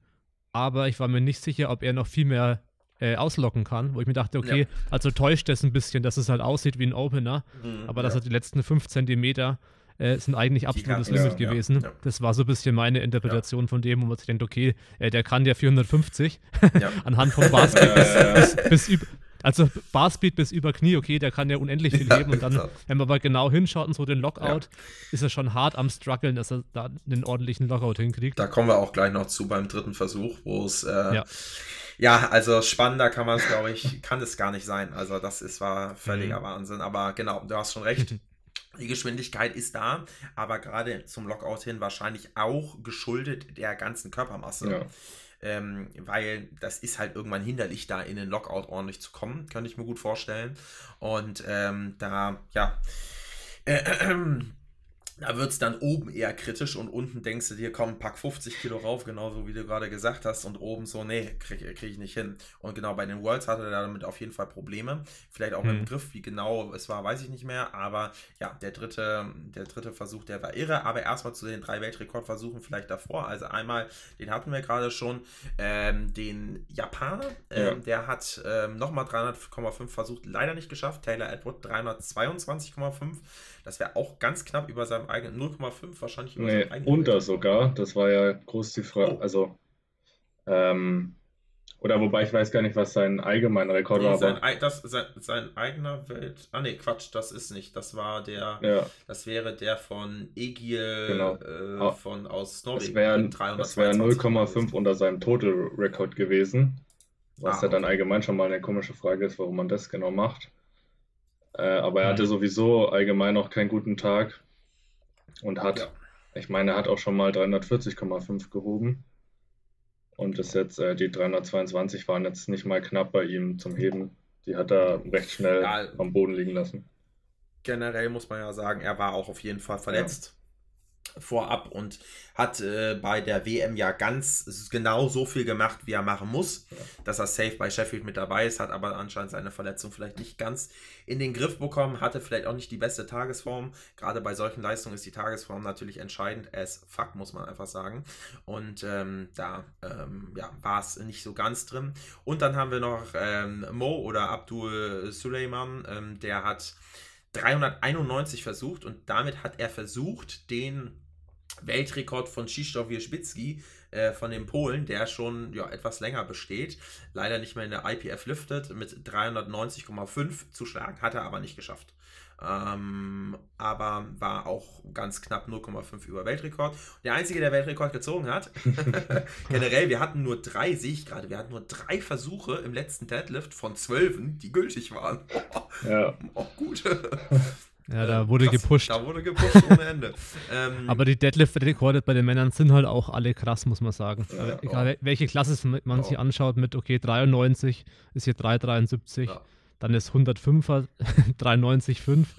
aber ich war mir nicht sicher, ob er noch viel mehr äh, auslocken kann, wo ich mir dachte, okay, ja. also täuscht das ein bisschen, dass es halt aussieht wie ein Opener, mhm, aber dass er die letzten 5 Zentimeter äh, sind eigentlich absolutes kann, Limit ja, gewesen. Ja, das war so ein bisschen meine Interpretation von dem, wo man sich denkt, okay, äh, der kann ja 450 <laughs> anhand vom Basket bis, bis, bis, über, also Barspeed bis über Knie, okay, der kann ja unendlich viel heben und dann, wenn man aber genau hinschaut und so den Lockout, ist er schon hart am struggeln, dass er da einen ordentlichen Lockout hinkriegt. Da kommen wir auch gleich noch zu beim dritten Versuch, wo es äh, ja. ja. also spannender kann man es, glaube ich, kann es gar nicht sein. Also das ist war völliger mhm. Wahnsinn. Aber genau, du hast schon recht. <laughs> Die Geschwindigkeit ist da, aber gerade zum Lockout hin wahrscheinlich auch geschuldet der ganzen Körpermasse. Ja. Ähm, weil das ist halt irgendwann hinderlich, da in den Lockout ordentlich zu kommen, könnte ich mir gut vorstellen. Und ähm, da, ja, äh, <clears throat> äh, da wird es dann oben eher kritisch und unten denkst du dir, komm, pack 50 Kilo rauf, genauso wie du gerade gesagt hast. Und oben so, nee, kriege krieg ich nicht hin. Und genau bei den Worlds hatte er damit auf jeden Fall Probleme. Vielleicht auch mit dem Griff, wie genau es war, weiß ich nicht mehr. Aber ja, der dritte, der dritte Versuch, der war irre. Aber erstmal zu den drei Weltrekordversuchen vielleicht davor. Also einmal, den hatten wir gerade schon, ähm, den Japaner, ähm, ja. der hat ähm, nochmal 300,5 versucht, leider nicht geschafft. Taylor Edward 322,5. Das wäre auch ganz knapp über seinem eigenen 0,5 wahrscheinlich über nee, seinem eigenen. Unter Wert. sogar. Das war ja groß die Frage. Oh. Also, ähm, oder wobei ich weiß gar nicht, was sein allgemeiner Rekord nee, war. Sein, das, sein, sein, eigener Welt. Ah nee, Quatsch, das ist nicht. Das war der. Ja. Das wäre der von Egil genau. äh, von aus Norwegen. Das wäre wär 0,5 unter seinem Total Rekord gewesen. Was ah, ja dann allgemein schon mal eine komische Frage ist, warum man das genau macht. Äh, aber er hatte mhm. sowieso allgemein noch keinen guten Tag und hat, ja. ich meine, er hat auch schon mal 340,5 gehoben. Und ist jetzt, äh, die 322 waren jetzt nicht mal knapp bei ihm zum Heben. Die hat er recht schnell ja, am Boden liegen lassen. Generell muss man ja sagen, er war auch auf jeden Fall verletzt vorab und hat äh, bei der WM ja ganz genau so viel gemacht, wie er machen muss, dass er safe bei Sheffield mit dabei ist, hat aber anscheinend seine Verletzung vielleicht nicht ganz in den Griff bekommen, hatte vielleicht auch nicht die beste Tagesform. Gerade bei solchen Leistungen ist die Tagesform natürlich entscheidend, as fuck, muss man einfach sagen. Und ähm, da ähm, ja, war es nicht so ganz drin. Und dann haben wir noch ähm, Mo oder Abdul Suleiman, ähm, der hat 391 versucht und damit hat er versucht, den Weltrekord von Krzysztof Wierzbicki äh, von den Polen, der schon ja, etwas länger besteht, leider nicht mehr in der IPF liftet, mit 390,5 zu schlagen, hat er aber nicht geschafft. Ähm, aber war auch ganz knapp 0,5 über Weltrekord. Der einzige, der Weltrekord gezogen hat, <laughs> generell, wir hatten nur drei, sehe ich gerade, wir hatten nur drei Versuche im letzten Deadlift von zwölfen, die gültig waren. <laughs> ja. <laughs> Oh, gut. Ja, da wurde krass, gepusht. Da wurde gepusht ohne Ende. ähm, Aber die Deadlift-Rekorde bei den Männern sind halt auch alle krass, muss man sagen. Ja, egal, oh. welche Klasse man oh. sich anschaut, mit, okay, 93 ist hier 373. Ja dann ist 105er 93,5. <laughs>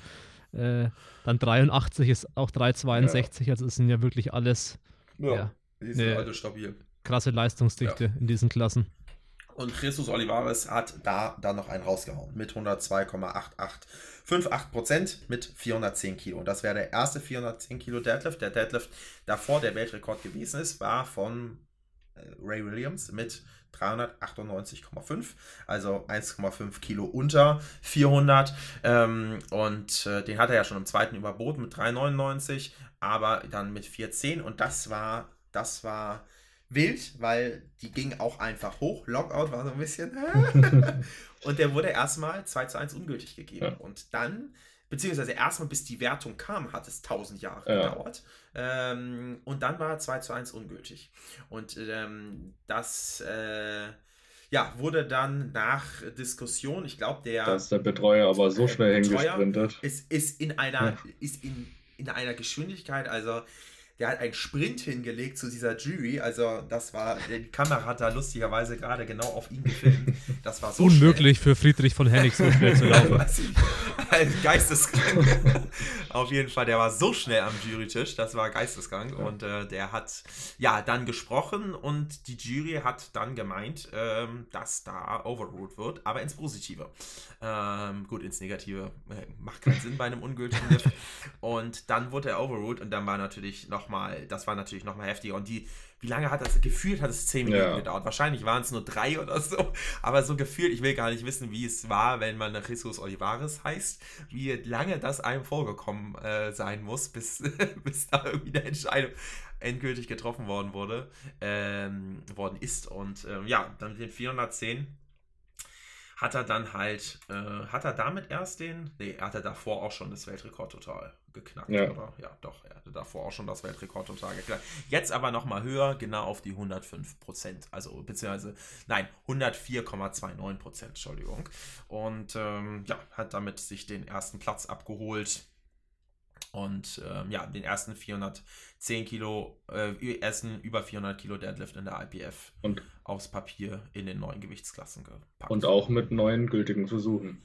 Äh, dann 83 ist auch 362. Ja. Also es sind ja wirklich alles. Ja, ja die sind alle stabil. Krasse Leistungsdichte ja. in diesen Klassen. Und Jesus Olivares hat da dann noch einen rausgehauen mit 102,8858% mit 410 Kilo. Und das wäre der erste 410 Kilo Deadlift. Der Deadlift davor der Weltrekord gewesen ist, war von Ray Williams mit 398,5, also 1,5 Kilo unter 400. Ähm, und äh, den hat er ja schon im zweiten überboten mit 399, aber dann mit 410 und das war, das war wild, weil die ging auch einfach hoch. Lockout war so ein bisschen. <laughs> und der wurde erstmal 2 zu 1 ungültig gegeben. Ja. Und dann beziehungsweise erstmal bis die Wertung kam, hat es 1000 Jahre ja. gedauert. Ähm, und dann war 2 zu 1 ungültig. Und ähm, das äh, ja, wurde dann nach Diskussion, ich glaube, der. Da ist der Betreuer aber so schnell hingesprintet. Ist, ist in einer, ja. ist in in einer Geschwindigkeit, also der hat einen Sprint hingelegt zu dieser Jury. Also, das war, die Kamera hat da lustigerweise gerade genau auf ihn gefilmt. Das war so Unmöglich schnell. für Friedrich von Hennig so schnell zu <laughs> laufen. Geisteskrank. <laughs> auf jeden Fall, der war so schnell am Jurytisch, das war geisteskrank. Und äh, der hat ja dann gesprochen und die Jury hat dann gemeint, ähm, dass da overruled wird, aber ins Positive. Ähm, gut, ins Negative äh, macht keinen Sinn bei einem ungültigen Lift. <laughs> Und dann wurde er overruled und dann war natürlich noch nochmal, das war natürlich nochmal heftiger. Und die, wie lange hat das, gefühlt hat es zehn Minuten ja. gedauert. Wahrscheinlich waren es nur drei <laughs> oder so. Aber so gefühlt, ich will gar nicht wissen, wie es war, wenn man Jesus Olivares heißt, wie lange das einem vorgekommen äh, sein muss, bis, <laughs> bis da irgendwie eine Entscheidung endgültig getroffen worden wurde, ähm, worden ist. Und ähm, ja, dann mit den 410 hat er dann halt, äh, hat er damit erst den, nee, er hatte davor auch schon das Weltrekord total geknackt, ja. oder? Ja, doch, er hatte davor auch schon das Weltrekord total geknackt. Jetzt aber nochmal höher, genau auf die 105 Prozent, also beziehungsweise, nein, 104,29 Prozent, Entschuldigung. Und ähm, ja, hat damit sich den ersten Platz abgeholt und ähm, ja, den ersten 410 Kilo, äh, ersten über 400 Kilo Deadlift in der IPF und aufs Papier in den neuen Gewichtsklassen gepackt. Und auch mit neuen gültigen Versuchen.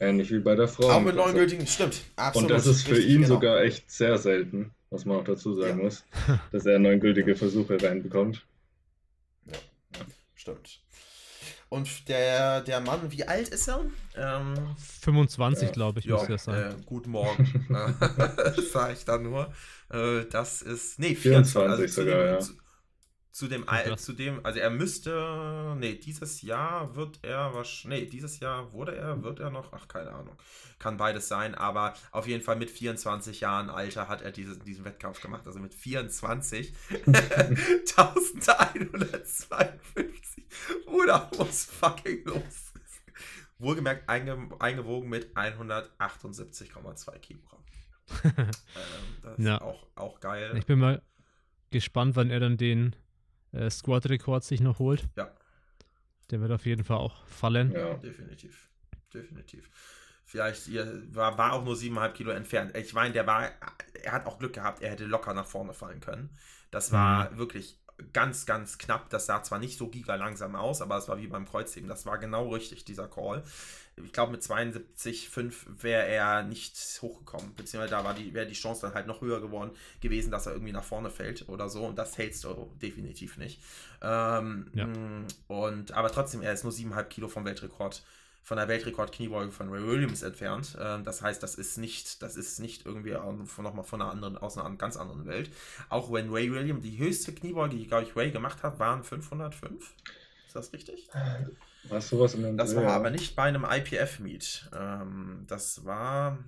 Ähnlich wie bei der Frau. Auch mit neuen gültigen, stimmt. Absolut. Und das ist für Richtig, ihn genau. sogar echt sehr selten, was man auch dazu sagen ja. muss, <laughs> dass er neun gültige Versuche reinbekommt. Ja, ja. stimmt. Und der, der Mann, wie alt ist er? Ähm, 25, glaube ich, ja, muss er sein. Äh, guten Morgen, <laughs> <laughs> sage ich da nur. Äh, das ist, nee, 24, 24 also sogar, ja. Zu, dem, zu dem, also er müsste, nee, dieses Jahr wird er, was, nee, dieses Jahr wurde er, wird er noch, ach, keine Ahnung, kann beides sein, aber auf jeden Fall mit 24 Jahren Alter hat er diese, diesen Wettkampf gemacht, also mit 24, 1152, <laughs> Bruder, was fucking los Wohlgemerkt einge, eingewogen mit 178,2 Kilogramm. <laughs> ähm, das ja. ist auch, auch geil. Ich bin mal gespannt, wann er dann den äh, Squad-Rekord sich noch holt. Ja. Der wird auf jeden Fall auch fallen. Ja, definitiv. Definitiv. Vielleicht war, war auch nur 7,5 Kilo entfernt. Ich meine, der war, er hat auch Glück gehabt, er hätte locker nach vorne fallen können. Das war mhm. wirklich ganz, ganz knapp. Das sah zwar nicht so giga langsam aus, aber es war wie beim Kreuzheben. Das war genau richtig, dieser Call ich glaube, mit 72,5 wäre er nicht hochgekommen. Beziehungsweise da wäre die Chance dann halt noch höher geworden gewesen, dass er irgendwie nach vorne fällt oder so. Und das hältst du definitiv nicht. Ähm, ja. und, aber trotzdem, er ist nur 7,5 Kilo vom Weltrekord, von der Weltrekord-Kniebeuge von Ray Williams entfernt. Ähm, das heißt, das ist nicht, das ist nicht irgendwie von, nochmal von einer anderen, aus einer ganz anderen Welt. Auch wenn Ray Williams die höchste Kniebeuge, die, glaube ich, Ray gemacht hat, waren 505. Ist das richtig? Was sowas in Das war aber nicht bei einem IPF-Meet. Ähm, das war.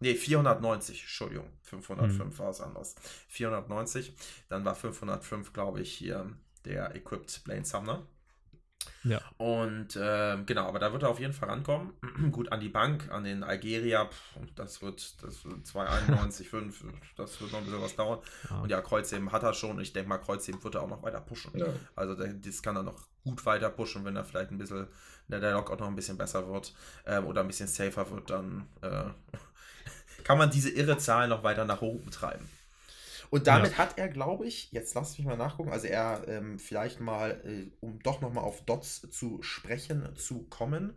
Ne, 490, Entschuldigung. 505 hm. war es anders. 490. Dann war 505, glaube ich, hier der Equipped Blaine Sumner. Ja. Und äh, genau, aber da wird er auf jeden Fall rankommen. <clears throat> Gut, an die Bank, an den Algeria, das wird, das wird 291,5, <laughs> das wird noch ein bisschen was dauern. Ja. Und ja, Kreuzheben hat er schon. Ich denke mal, Kreuzheben wird er auch noch weiter pushen. Ja. Also das kann er noch gut weiter pushen, wenn er vielleicht ein bisschen, der, der Lock auch noch ein bisschen besser wird ähm, oder ein bisschen safer wird, dann äh, <laughs> kann man diese irre Zahl noch weiter nach oben treiben. Und damit ja. hat er, glaube ich, jetzt lass mich mal nachgucken, also er ähm, vielleicht mal, äh, um doch nochmal auf Dots zu sprechen zu kommen,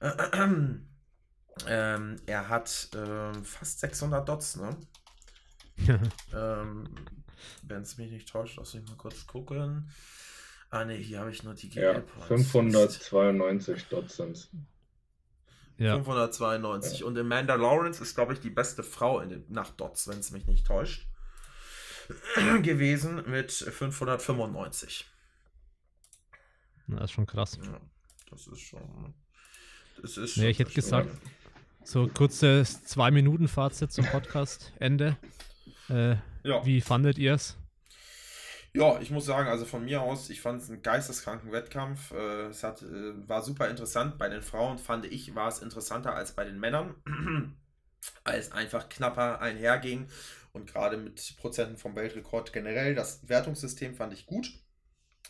äh, <clears throat> ähm, er hat äh, fast 600 Dots, ne? <laughs> ähm, Wenn es mich nicht täuscht, lass mich mal kurz gucken. Ah ne, hier habe ich nur die GL ja, 592 Dots sind ja. 592. Ja. Und Amanda Lawrence ist, glaube ich, die beste Frau in den, nach Dots, wenn es mich nicht täuscht. <clears throat> gewesen mit 595. Das ist schon krass. Ja, das ist schon. Das ist schon nee, ich hätte gesagt, so kurzes Zwei-Minuten-Fazit zum Podcast-Ende. Äh, ja. Wie fandet ihr es? Ja, ich muss sagen, also von mir aus, ich fand es einen geisteskranken Wettkampf. Äh, es hat, äh, war super interessant. Bei den Frauen fand ich, war es interessanter als bei den Männern, <clears throat> weil es einfach knapper einherging und gerade mit Prozenten vom Weltrekord generell. Das Wertungssystem fand ich gut.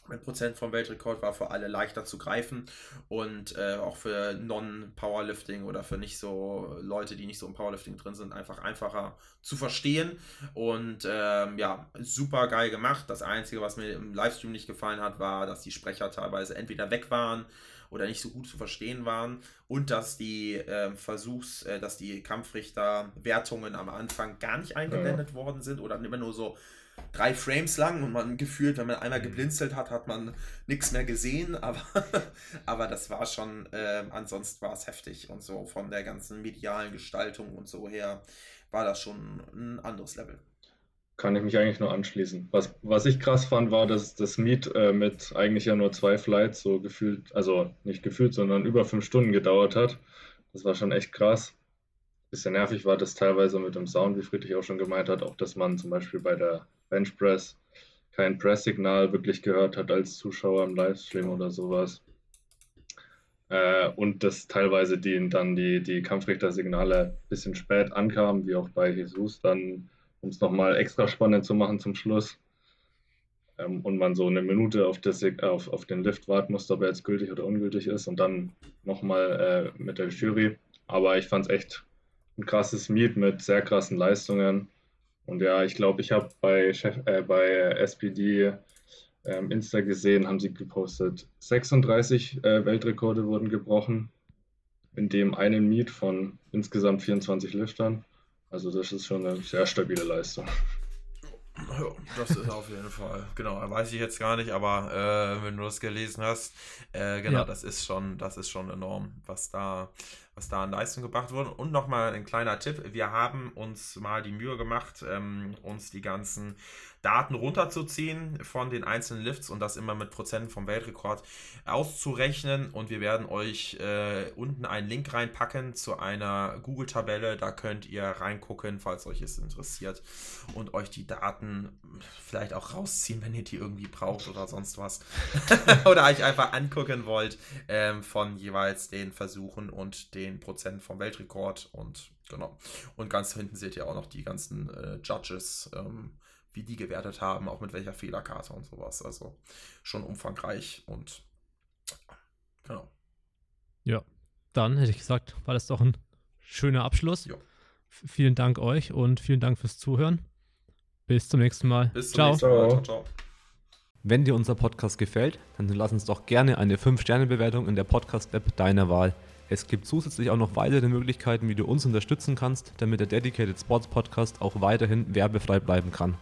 Ein Prozent vom Weltrekord war für alle leichter zu greifen und äh, auch für Non-Powerlifting oder für nicht so Leute, die nicht so im Powerlifting drin sind, einfach einfacher zu verstehen. Und ähm, ja, super geil gemacht. Das Einzige, was mir im Livestream nicht gefallen hat, war, dass die Sprecher teilweise entweder weg waren oder nicht so gut zu verstehen waren und dass die äh, Versuchs, äh, dass die Kampfrichter-Wertungen am Anfang gar nicht eingeblendet ja. worden sind oder immer nur so drei Frames lang und man gefühlt, wenn man einmal mhm. geblinzelt hat, hat man nichts mehr gesehen, <laughs> aber, aber das war schon, äh, ansonsten war es heftig und so von der ganzen medialen Gestaltung und so her war das schon ein anderes Level. Kann ich mich eigentlich nur anschließen. Was, was ich krass fand, war, dass das Meet äh, mit eigentlich ja nur zwei Flights so gefühlt, also nicht gefühlt, sondern über fünf Stunden gedauert hat. Das war schon echt krass. Bisschen nervig war das teilweise mit dem Sound, wie Friedrich auch schon gemeint hat, auch dass man zum Beispiel bei der Benchpress kein Presssignal wirklich gehört hat als Zuschauer im Livestream oder sowas. Äh, und dass teilweise die, dann die, die Kampfrichter-Signale ein bisschen spät ankamen, wie auch bei Jesus, dann, um es nochmal extra spannend zu machen zum Schluss. Ähm, und man so eine Minute auf, das, auf, auf den Lift warten musste, ob er jetzt gültig oder ungültig ist und dann nochmal äh, mit der Jury. Aber ich fand es echt ein krasses Meet mit sehr krassen Leistungen. Und ja, ich glaube, ich habe bei, äh, bei SPD ähm, Insta gesehen, haben sie gepostet, 36 äh, Weltrekorde wurden gebrochen, in dem einen Meet von insgesamt 24 Liftern. Also das ist schon eine sehr stabile Leistung. Ja, das ist auf jeden Fall. Genau, weiß ich jetzt gar nicht, aber äh, wenn du das gelesen hast, äh, genau, ja. das ist schon, das ist schon enorm, was da, was da an Leistung gebracht wurde. Und nochmal ein kleiner Tipp: Wir haben uns mal die Mühe gemacht, ähm, uns die ganzen Daten runterzuziehen von den einzelnen Lifts und das immer mit Prozenten vom Weltrekord auszurechnen. Und wir werden euch äh, unten einen Link reinpacken zu einer Google-Tabelle. Da könnt ihr reingucken, falls euch es interessiert und euch die Daten vielleicht auch rausziehen, wenn ihr die irgendwie braucht oder sonst was. <laughs> oder euch einfach angucken wollt ähm, von jeweils den Versuchen und den Prozenten vom Weltrekord. Und genau. Und ganz hinten seht ihr auch noch die ganzen äh, Judges. Ähm, wie die gewertet haben, auch mit welcher Fehlerkarte und sowas. Also schon umfangreich und genau. Ja, dann hätte ich gesagt, war das doch ein schöner Abschluss. Jo. Vielen Dank euch und vielen Dank fürs Zuhören. Bis zum nächsten Mal. Bis zum ciao. nächsten Mal. Ciao, ciao. Wenn dir unser Podcast gefällt, dann lass uns doch gerne eine 5-Sterne-Bewertung in der Podcast-App deiner Wahl. Es gibt zusätzlich auch noch weitere Möglichkeiten, wie du uns unterstützen kannst, damit der Dedicated Sports Podcast auch weiterhin werbefrei bleiben kann.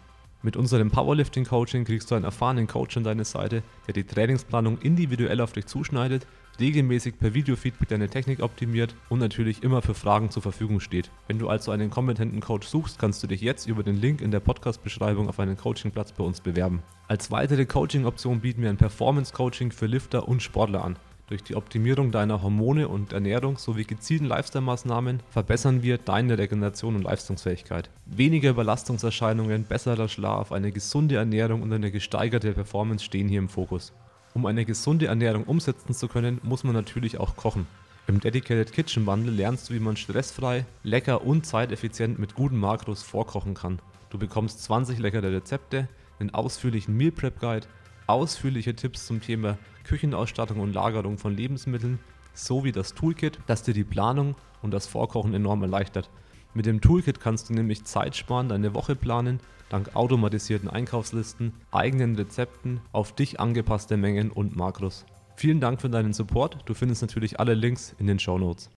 Mit unserem Powerlifting Coaching kriegst du einen erfahrenen Coach an deine Seite, der die Trainingsplanung individuell auf dich zuschneidet, regelmäßig per Videofeedback deine Technik optimiert und natürlich immer für Fragen zur Verfügung steht. Wenn du also einen kompetenten Coach suchst, kannst du dich jetzt über den Link in der Podcast-Beschreibung auf einen Coachingplatz bei uns bewerben. Als weitere Coaching-Option bieten wir ein Performance-Coaching für Lifter und Sportler an. Durch die Optimierung deiner Hormone und Ernährung sowie gezielten Lifestyle-Maßnahmen verbessern wir deine Regeneration und Leistungsfähigkeit. Weniger Überlastungserscheinungen, besserer Schlaf, eine gesunde Ernährung und eine gesteigerte Performance stehen hier im Fokus. Um eine gesunde Ernährung umsetzen zu können, muss man natürlich auch kochen. Im Dedicated Kitchen Bundle lernst du, wie man stressfrei, lecker und zeiteffizient mit guten Makros vorkochen kann. Du bekommst 20 leckere Rezepte, einen ausführlichen Meal Prep Guide, ausführliche Tipps zum Thema Küchenausstattung und Lagerung von Lebensmitteln sowie das Toolkit, das dir die Planung und das Vorkochen enorm erleichtert. Mit dem Toolkit kannst du nämlich Zeit sparen, deine Woche planen, dank automatisierten Einkaufslisten, eigenen Rezepten, auf dich angepasste Mengen und Makros. Vielen Dank für deinen Support. Du findest natürlich alle Links in den Show Notes.